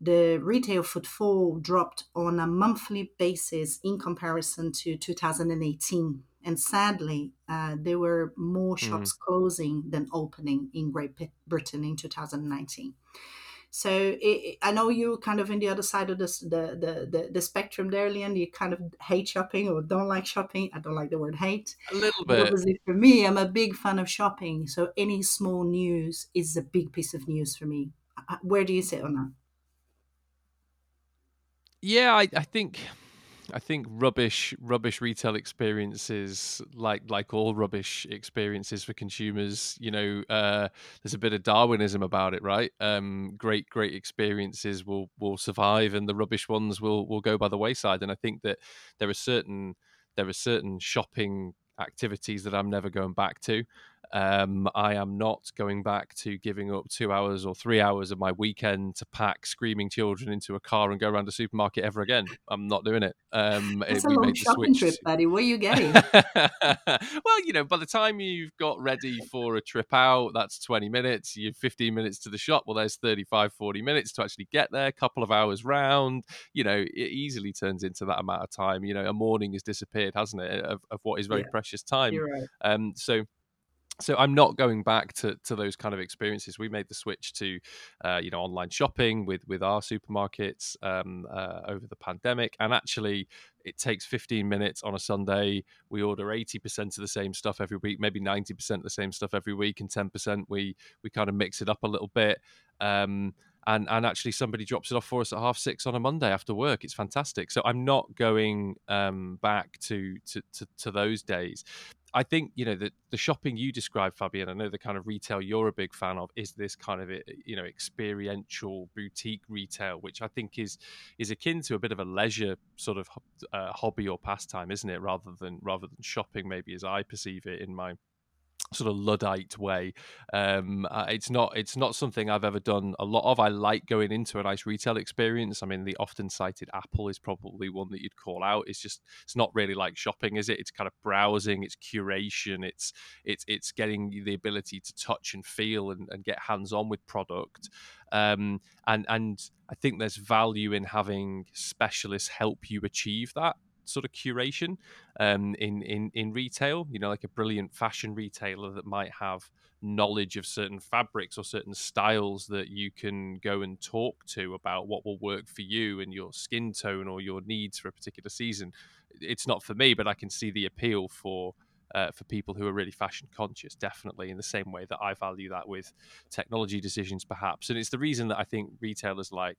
the retail footfall dropped on a monthly basis in comparison to 2018. And sadly, uh, there were more shops closing than opening in Great Britain in 2019. So it, I know you're kind of in the other side of this, the, the, the, the spectrum there, Leon. You kind of hate shopping or don't like shopping. I don't like the word hate. A little bit. obviously, for me, I'm a big fan of shopping. So any small news is a big piece of news for me. Uh, Where do you sit on that? Yeah, I, I think I think rubbish rubbish retail experiences like like all rubbish experiences for consumers, you know, uh, there's a bit of Darwinism about it, right? Um, great great experiences will will survive and the rubbish ones will will go by the wayside. And I think that there are certain there are certain shopping activities that I'm never going back to. Um, I am not going back to giving up two hours or three hours of my weekend to pack screaming children into a car and go around a supermarket ever again. I'm not doing it. Um, That's it- a long shopping switch trip, buddy. Where are you getting? <laughs> well, you know, by the time you've got ready for a trip out, that's 20 minutes. You've 15 minutes to the shop. Well, there's 35, 40 minutes to actually get there, a couple of hours round. You know, it easily turns into that amount of time. You know, a morning has disappeared, hasn't it, of, of what is very Yeah. precious time. You're right. Um, so so I'm not going back to, to those kind of experiences. We made the switch to, uh, you know, online shopping with with our supermarkets um, uh, over the pandemic, and actually, it takes 15 minutes on a Sunday. We order 80% of the same stuff every week, maybe 90% of the same stuff every week, and 10% we we kind of mix it up a little bit. Um, and and actually somebody drops it off for us at half six on a Monday after work. It's fantastic. So I'm not going um, back to, to to to those days. I think you know the the shopping you described, Fabian. I know the kind of retail you're a big fan of is this kind of eh, you know experiential boutique retail, which I think is is akin to a bit of a leisure sort of uh, hobby or pastime, isn't it? Rather than rather than shopping, maybe as I perceive it in my sort of luddite way. Um uh, it's not it's not something i've ever done a lot of. I like going into a nice retail experience. I mean the often cited apple is probably one that you'd call out. It's just it's not really like shopping is it? It's kind of browsing it's curation it's it's it's getting the ability to touch and feel and, and get hands on with product. Um and and i think there's value in having specialists help you achieve that sort of curation um, in in in retail. You know, like a brilliant fashion retailer that might have knowledge of certain fabrics or certain styles that you can go and talk to about what will work for you and your skin tone or your needs for a particular season. It's not for me, but I can see the appeal for. Uh, for people who are really fashion conscious, definitely in the same way that I value that with technology decisions, perhaps. And it's the reason that I think retailers like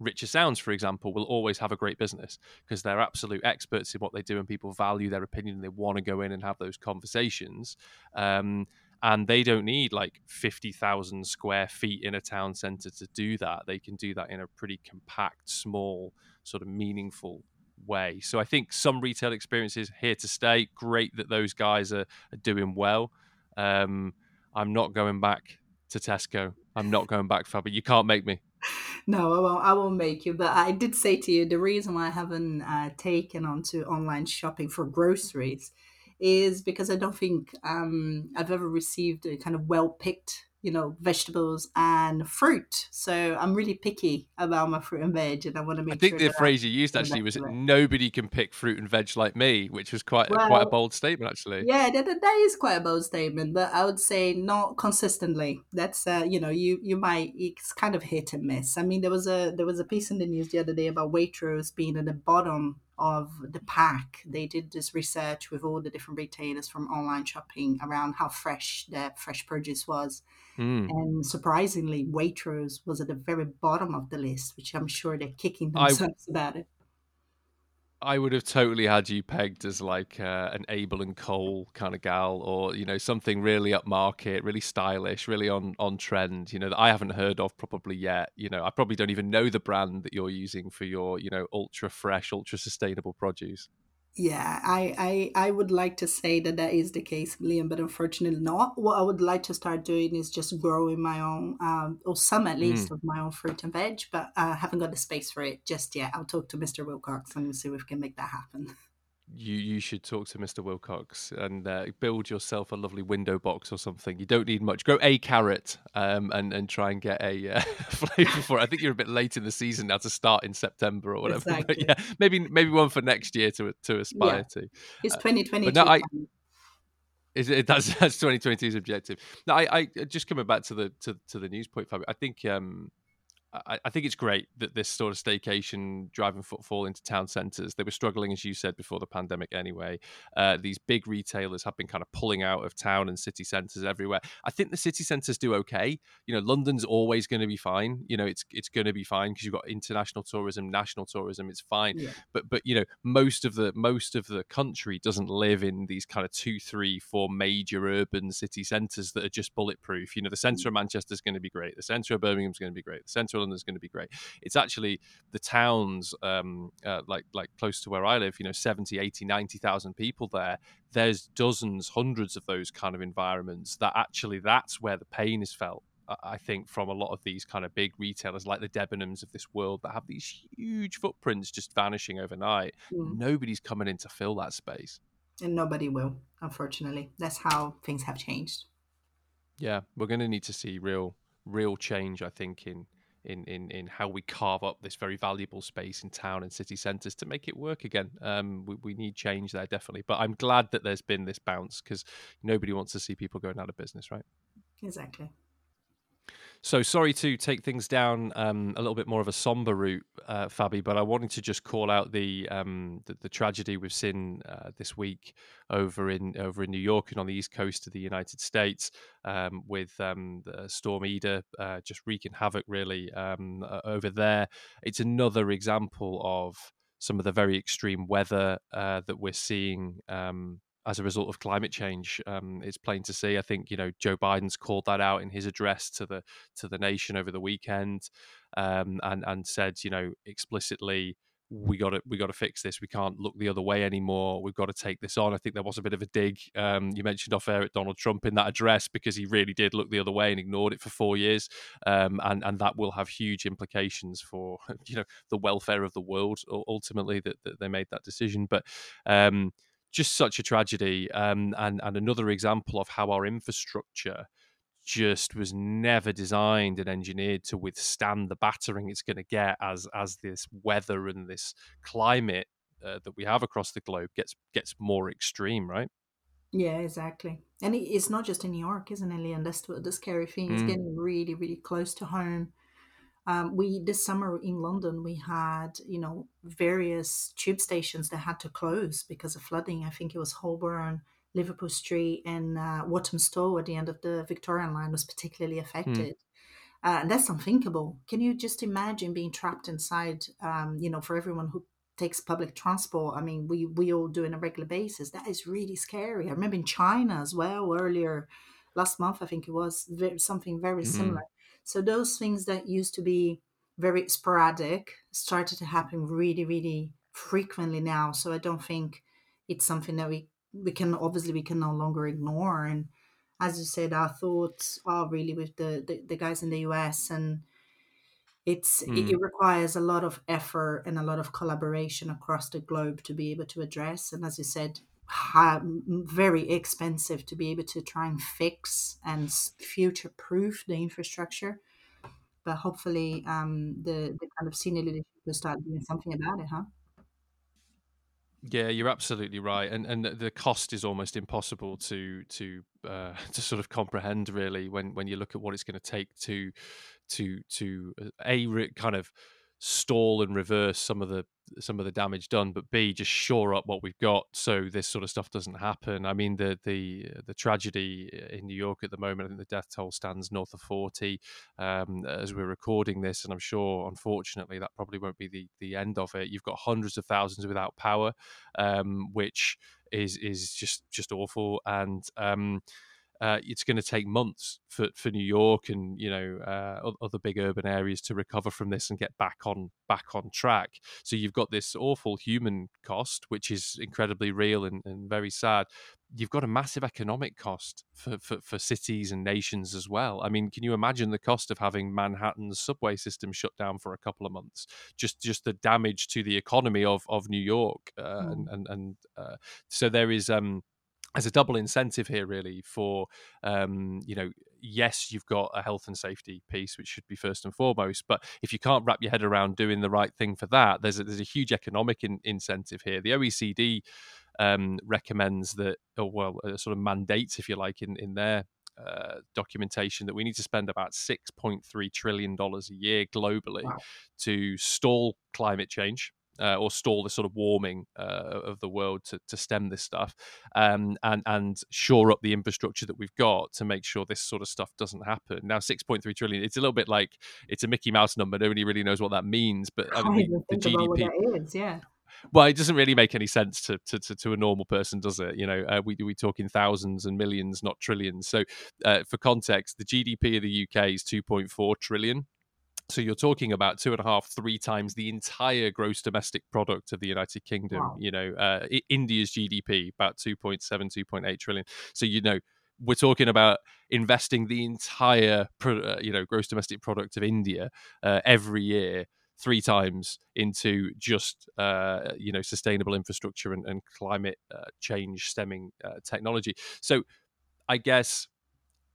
Richer Sounds, for example, will always have a great business because they're absolute experts in what they do and people value their opinion and they want to go in and have those conversations. Um, and they don't need like 50,000 square feet in a town center to do that. They can do that in a pretty compact, small, sort of meaningful way. So I think some retail experiences here to stay. Great that those guys are, are doing well. Um, I'm not going back to Tesco. I'm not going back, Fabi. You can't make me. No, I won't. I won't make you. But I did say to you the reason why I haven't uh, taken on to online shopping for groceries is because I don't think um, I've ever received a kind of well picked, you know, vegetables and fruit. So I'm really picky about my fruit and veg, and I want to make I think sure the that I- phrase you used actually was. "nobody can pick fruit and veg like me," which was quite quite a bold statement, actually. Yeah, that, that that is quite a bold statement, but I would say not consistently. That's uh, you know, you you might it's kind of hit and miss. I mean, there was a there was a piece in the news the other day about Waitrose being at the bottom of the pack. They did this research with all the different retailers from online shopping around how fresh their fresh produce was, Mm. and surprisingly, Waitrose was at the very bottom of the list, which I'm sure they're kicking I- themselves <laughs> about it. I would have totally had you pegged as like uh, an Abel and Cole kind of gal, or you know something really upmarket, really stylish, really on on trend. You know that I haven't heard of probably yet. You know I probably don't even know the brand that you're using for your you know ultra fresh, ultra sustainable produce. Yeah, I, I I would like to say that that is the case, Liam, but unfortunately not. What I would like to start doing is just growing my own, um, or some at least Mm. of my own fruit and veg, but I haven't got the space for it just yet. I'll talk to Mr. Wilcox and see if we can make that happen. You you should talk to Mr. Wilcox and uh, build yourself a lovely window box or something. You don't need much. Grow a carrot um, and and try and get a uh, <laughs> flavour for it. I think you're a bit late in the season now to start in September or whatever. But yeah, maybe maybe one for next year to to aspire Yeah. to. It's Uh, 2022. But no, I is it that's <laughs> that's 2022's objective. No, I, I just coming back to the to, to the news point, Fabio. I think um I, I think it's great that this sort of staycation driving footfall into town centres. They were struggling, as you said, before the pandemic anyway. Uh, these big retailers have been kind of pulling out of town and city centres everywhere. I think the city centres do okay. You know, London's always going to be fine. You know, it's it's going to be fine because you've got international tourism, national tourism. It's fine. Yeah. But but you know, most of the most of the country doesn't live in these kind of two, three, four major urban city centres that are just bulletproof. You know, the centre of Manchester is going to be great. The centre of Birmingham is going to be great. The centre is going to be great. It's actually the towns um, uh, like like close to where I live, you know, 70, 80, 90,000 people there. There's dozens, hundreds of those kind of environments that actually that's where the pain is felt. I- I think from a lot of these kind of big retailers like the Debenhams of this world that have these huge footprints just vanishing overnight. Mm. Nobody's coming in to fill that space. And nobody will, unfortunately. That's how things have changed. Yeah, we're going to need to see real, real change. I think in in in in how we carve up this very valuable space in town and city centres to make it work again. Um, we, we need change there definitely. But I'm glad that there's been this bounce because nobody wants to see people going out of business, right? Exactly. So sorry to take things down um, a little bit more of a somber route, uh, Fabi, but I wanted to just call out the um, the, the tragedy we've seen uh, this week over in over in New York and on the east coast of the United States um, with um, Storm Ida uh, just wreaking havoc really um, over there. It's another example of some of the very extreme weather uh, that we're seeing um, as a result of climate change. Um, it's plain to see. I think you know Joe Biden's called that out in his address to the to the nation over the weekend, um, and and said you know explicitly we got to we got to fix this. We can't look the other way anymore. We've got to take this on. I think there was a bit of a dig. Um, you mentioned off air at Donald Trump in that address because he really did look the other way and ignored it for four years, um, and and that will have huge implications for <laughs> you know the welfare of the world ultimately that, that they made that decision. But um, just such a tragedy, um, and and another example of how our infrastructure just was never designed and engineered to withstand the battering it's going to get as as this weather and this climate uh, that we have across the globe gets gets more extreme, right? Yeah, exactly. And it's not just in New York, isn't it, Leon? That's the, scary thing. It's Mm. getting really, really close to home. Um, we this summer in London, we had you know various tube stations that had to close because of flooding. I think it was Holborn, Liverpool Street, and uh, Walthamstow at the end of the Victorian line was particularly affected. Uh, and that's unthinkable. Can you just imagine being trapped inside? Um, you know, for everyone who takes public transport, I mean, we we all do on a regular basis. That is really scary. I remember in China as well earlier last month. I think it was something very similar. Mm. So those things that used to be very sporadic started to happen really, really frequently now. So I don't think it's something that we we can obviously we can no longer ignore. And as you said, our thoughts are really with the the, the guys in the US and it's it, Mm. it requires a lot of effort and a lot of collaboration across the globe to be able to address and as you said very expensive to be able to try and fix and future proof the infrastructure. But hopefully um, the, the kind of senior leadership will start doing something about it huh? Yeah, you're absolutely right, and and the cost is almost impossible to to uh, <laughs> to sort of comprehend really when when you look at what it's going to take to to to uh, a kind of stall and reverse some of the some of the damage done, but b just shore up what we've got so this sort of stuff doesn't happen. I mean the the the tragedy in New York at the moment, I think the death toll stands north of forty um, as we're recording this, and I'm sure unfortunately that probably won't be the the end of it. You've got hundreds of thousands without power um, which is is just just awful. And um, uh, it's going to take months for, for New York and you know uh, other big urban areas to recover from this and get back on back on track. So you've got this awful human cost, which is incredibly real and, and very sad. You've got a massive economic cost for, for, for cities and nations as well. I mean, can you imagine the cost of having Manhattan's subway system shut down for a couple of months? Just just the damage to the economy of of New York, uh, mm. and and, and uh, so there is um as a double incentive here really for um, you know yes you've got a health and safety piece which should be first and foremost but if you can't wrap your head around doing the right thing for that there's a, there's a huge economic in, incentive here the oecd um, recommends that or well uh, sort of mandates if you like in in their uh, documentation that we need to spend about 6.3 trillion dollars a year globally wow. to stall climate change uh, or stall the sort of warming uh, of the world to, to stem this stuff um, and and shore up the infrastructure that we've got to make sure this sort of stuff doesn't happen. Now, six point three trillion. It's a little bit like it's a Mickey Mouse number. Nobody really knows what that means, but I mean, the, GDP. Is, yeah well, it doesn't really make any sense to to, to, to a normal person, does it? You know, uh, we we talk in thousands and millions, not trillions. So, uh, for context, the GDP of the UK is two point four trillion. So you're talking about two and a half, three times the entire gross domestic product of the United Kingdom. Wow. You know, uh, India's GDP about 2.7, 2.8 trillion. So you know, we're talking about investing the entire, uh, you know, gross domestic product of India uh, every year three times into just uh, you know sustainable infrastructure and, and climate uh, change stemming uh, technology. So I guess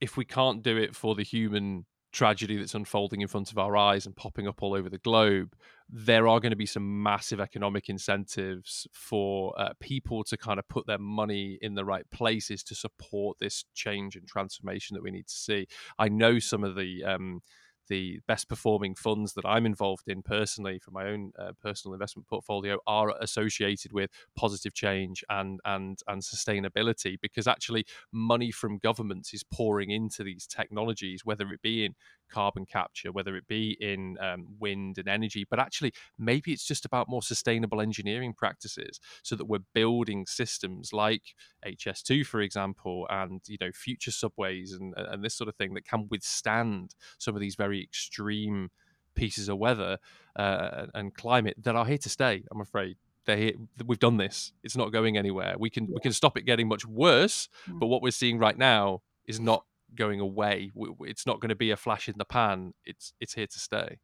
if we can't do it for the human tragedy that's unfolding in front of our eyes and popping up all over the globe, there are going to be some massive economic incentives for uh, people to kind of put their money in the right places to support this change and transformation that we need to see. I know some of the um, the best performing funds that I'm involved in personally for my own uh, personal investment portfolio are associated with positive change and and and sustainability because actually money from governments is pouring into these technologies whether it be in carbon capture, whether it be in um, wind and energy, but actually maybe it's just about more sustainable engineering practices so that we're building systems like HS2, for example, and you know future subways and, and this sort of thing that can withstand some of these very extreme pieces of weather uh, and climate that are here to stay. I'm afraid they we've done this. It's not going anywhere. We can yeah. we can stop it getting much worse, mm. but what we're seeing right now is not going away. It's not going to be a flash in the pan. It's it's here to stay.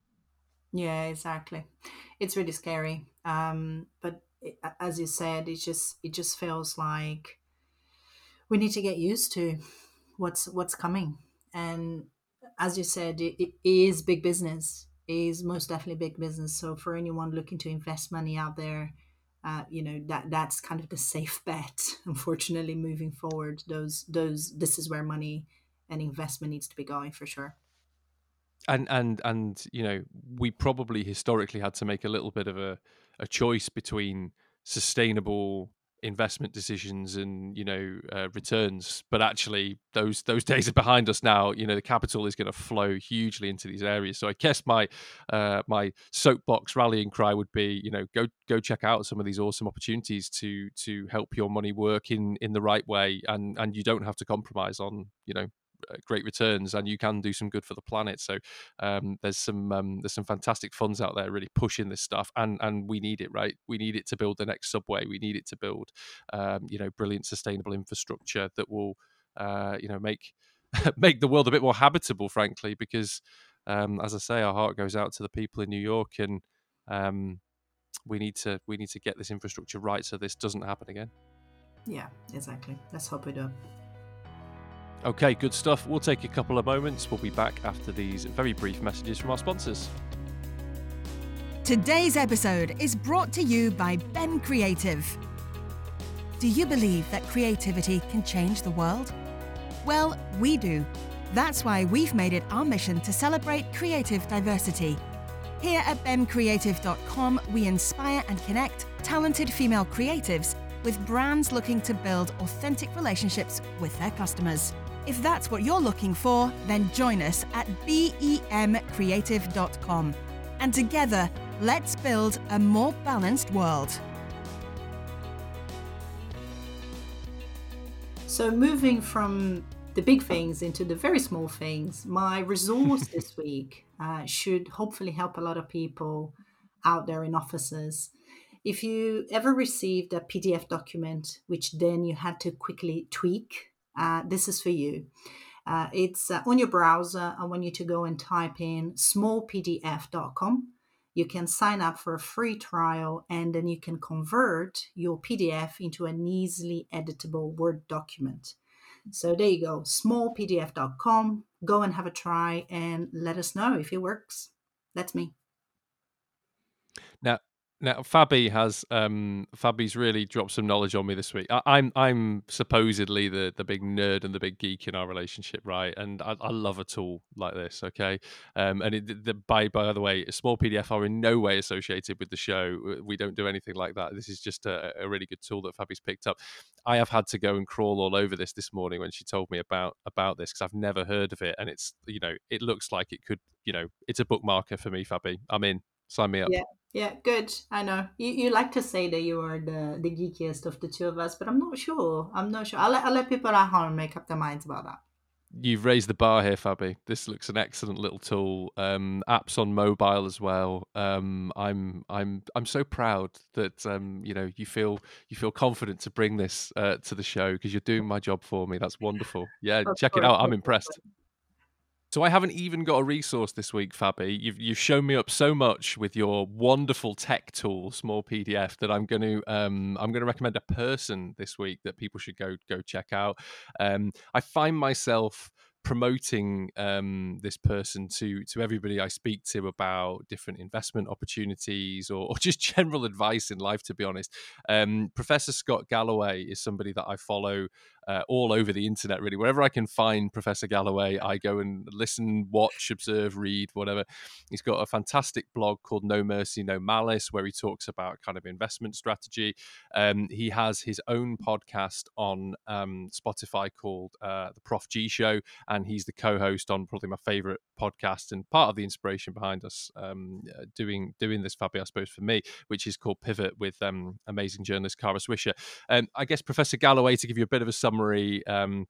Yeah, exactly. It's really scary. Um, but it, as you said, it just it just feels like we need to get used to what's what's coming. And as you said, it, it is big business. It is most definitely big business. So for anyone looking to invest money out there, uh, you know that that's kind of the safe <laughs> bet. Unfortunately, moving forward, those those this is where money and investment needs to be going for sure. And and and you know we probably historically had to make a little bit of a, a choice between sustainable investment decisions and you know uh, returns. But actually those those <laughs> days are behind us now. You know the capital is going to flow hugely into these areas. So i guess my uh, my soapbox rallying cry would be you know go go check out some of these awesome opportunities to to help your money work in in the right way. And and you don't have to compromise on you know great returns and you can do some good for the planet. So um, there's some um, there's some fantastic funds out there really pushing this stuff and and we need it right? We need it to build the next subway. We need it to build um, you know brilliant sustainable infrastructure that will uh, you know make <laughs> make the world a bit more habitable frankly because um, as i say our heart goes out to the people in new york and um, we need to we need to get this infrastructure right so this doesn't happen again. Yeah exactly. Let's hope we do Okay, good stuff. We'll take a couple of moments. We'll be back after these very brief messages from our sponsors. Today's episode is brought to you by Ben Creative. Do you believe that creativity can change the world? Well, we do. That's why we've made it our mission to celebrate creative diversity. Here at bencreative.com, we inspire and connect talented female creatives with brands looking to build authentic relationships with their customers. If that's what you're looking for, then join us at bemcreative.com. And together, let's build a more balanced world. So, moving from the big things into the very small things. My resource this <laughs> week uh, should hopefully help a lot of people out there in offices. If you ever received a PDF document, which then you had to quickly tweak, uh, this is for you. Uh, it's uh, on your browser. I want you to go and type in smallpdf.com. You can sign up for a free trial and then you can convert your PDF into an easily editable Word document. So there you go, smallpdf.com. Go and have a try and let us know if it works. That's me. Now, now, Fabi has um, Fabi's really dropped some knowledge on me this week. I, am I'm, I'm supposedly the the big nerd and the big geek in our relationship, right? And I, I love a tool like this. Okay, um, and it, the, by by the way, small PDF are in no way associated with the show. We don't do anything like that. This is just a, a really good tool that Fabi's picked up. I have had to go and crawl all over this this morning when she told me about about this because I've never heard of it, and it's you know it looks like it could you know it's a bookmarker for me, Fabi. I'm in. Sign me up. Yeah, yeah, good. I know you, you like to say that you are the the geekiest of the two of us, but I'm not sure. I'm not sure. I'll let, I'll let people at home make up their minds about that. You've raised the bar here, Fabi. This looks an excellent little tool. Um, apps on mobile as well. Um, I'm I'm I'm so proud that um, you know you feel you feel confident to bring this uh, to the show because you're doing my job for me. That's wonderful. Yeah, of check course, it out. I'm impressed. So I haven't even got a resource this week, Fabi. You've you've shown me up so much with your wonderful tech tool, small PDF, that I'm going to um, I'm going to recommend a person this week that people should go go check out. Um, I find myself promoting um, this person to to everybody I speak to about different investment opportunities or, or <laughs> just general advice in life. To be honest, um, Professor Scott Galloway is somebody that I follow uh, all over the internet. Really, wherever I can find Professor Galloway, I go and listen, watch, observe, read, whatever. He's got a fantastic blog called No Mercy, No Malice, where he talks about kind of investment strategy. Um, he has his own podcast on um, Spotify called uh, the Prof G Show and he's the co-host on probably my favorite podcast and part of the inspiration behind us um, uh, doing doing this Fabi, I suppose, for me, which is called Pivot with um, amazing journalist Kara Swisher. Um, I guess Professor Galloway, to give you a bit of a summary. Um,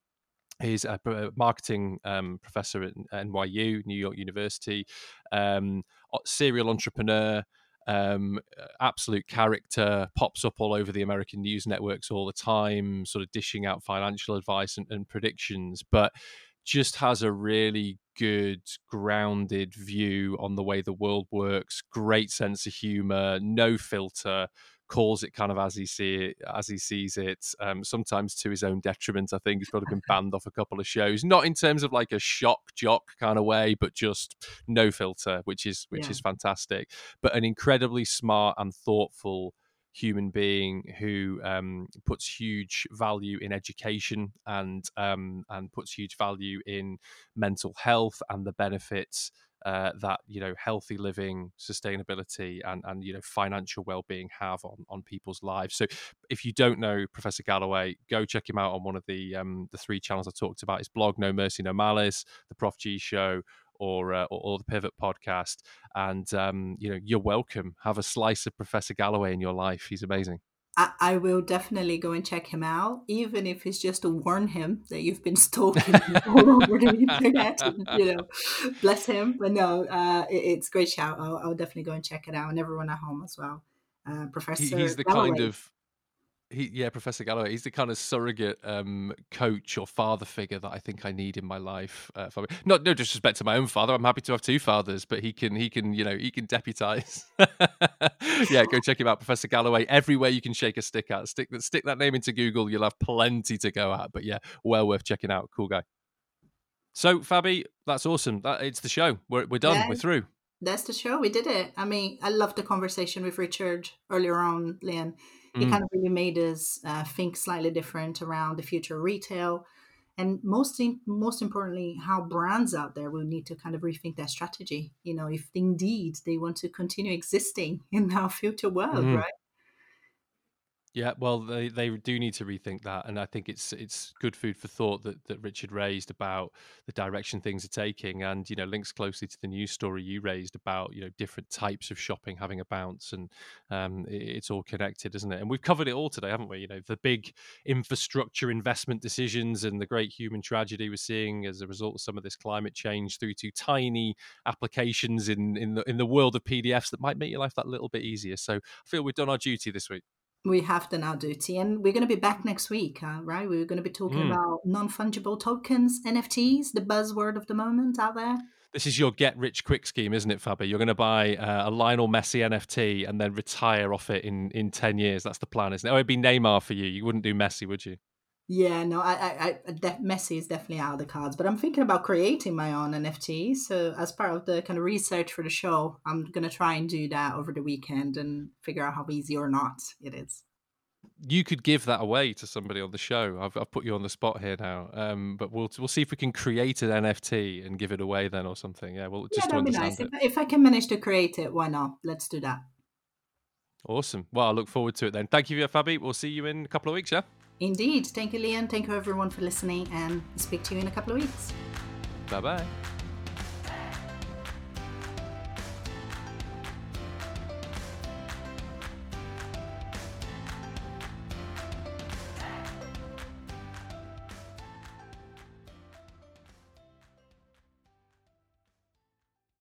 he's a marketing um, professor at NYU, New York University, um, serial entrepreneur, um, absolute character, pops up all over the American news networks all the time, sort of dishing out financial advice and, and predictions. But just has a really good grounded view on the way the world works great sense of humor no filter calls it kind of as he see it as he sees it um, sometimes to his own detriment i think he's probably been <laughs> banned off a couple of shows not in terms of like a shock jock kind of way but just no filter which is which yeah. is fantastic but an incredibly smart and thoughtful human being who um, puts huge value in education and um, and puts huge value in mental health and the benefits uh, that you know healthy living, sustainability, and and you know financial well being have on on people's lives. So if you don't know Professor Galloway, go check him out on one of the um, the three channels I talked about. His blog, No Mercy, No Malice, the Prof G Show, or, uh, or, or the Pivot podcast. And um, you know, you're welcome. Have a slice of Professor Galloway in your life. He's amazing. I, I will definitely go and check him out, even if it's just to warn him that you've been stalking him <laughs> all over the internet. you know, bless him. But no, uh, it, it's great shout. I'll, I'll, definitely go and check it out, and everyone at home as well. Uh, Professor, he, he's the Galloway. kind of he yeah professor galloway he's the kind of surrogate um, coach or father figure that i think i need in my life uh, for me. not no disrespect to my own father i'm happy to have two fathers but he can he can you know he can deputize. <laughs> Yeah go check him out professor galloway everywhere you can shake a stick at stick that stick that name into google you'll have plenty to go at but yeah well worth checking out cool guy. So fabi that's awesome that it's the show we're, we're done yeah. we're through. That's the show we did it. I mean i loved the conversation with richard earlier on it mm. kind of really made us uh, think slightly different around the future of retail and most most importantly how brands out there will need to kind of rethink their strategy you know if indeed they want to continue existing <laughs> in our future world mm. right Yeah, well, they, they do need to rethink that, and I think it's it's good food for thought that, that Richard raised about the direction things are taking, and you know links closely to the news story you raised about you know different types of shopping having a bounce, and um, it, it's all connected, isn't it? And we've covered it all today, haven't we? You know the big infrastructure investment decisions and the great human tragedy we're seeing as a result of some of this climate change, through to tiny applications in in the in the world of PDFs that might make your life that little bit easier. So I feel we've done our duty this week we have done our duty and we're going to be back next week uh, right? We're going to be talking mm. about non-fungible tokens nfts the buzzword of the moment out there. This is your get rich quick scheme isn't it fabi you're going to buy uh, a lionel messi nft and then retire off it in in 10 years. That's the plan isn't it? Oh it'd be neymar for you. You wouldn't do messi would you yeah, no, I, I, I def- Messi is definitely out of the cards, but I'm thinking about creating my own NFT. So as part of the kind of research for the show, I'm gonna try and do that over the weekend and figure out how easy or not it is. You could give that away to somebody on the show. I've, I've put you on the spot here now, um, but we'll we'll see if we can create an NFT and give it away then or something. Yeah, well, just yeah, that'd be nice. If, if I can manage to create it, why not? Let's do that. Awesome. Well, I look forward to it then. Thank you, Fabi. We'll see you in a couple of weeks. Yeah. Indeed. Thank you, Liam. Thank you, everyone, for listening, and speak to you in a couple of weeks. Bye bye.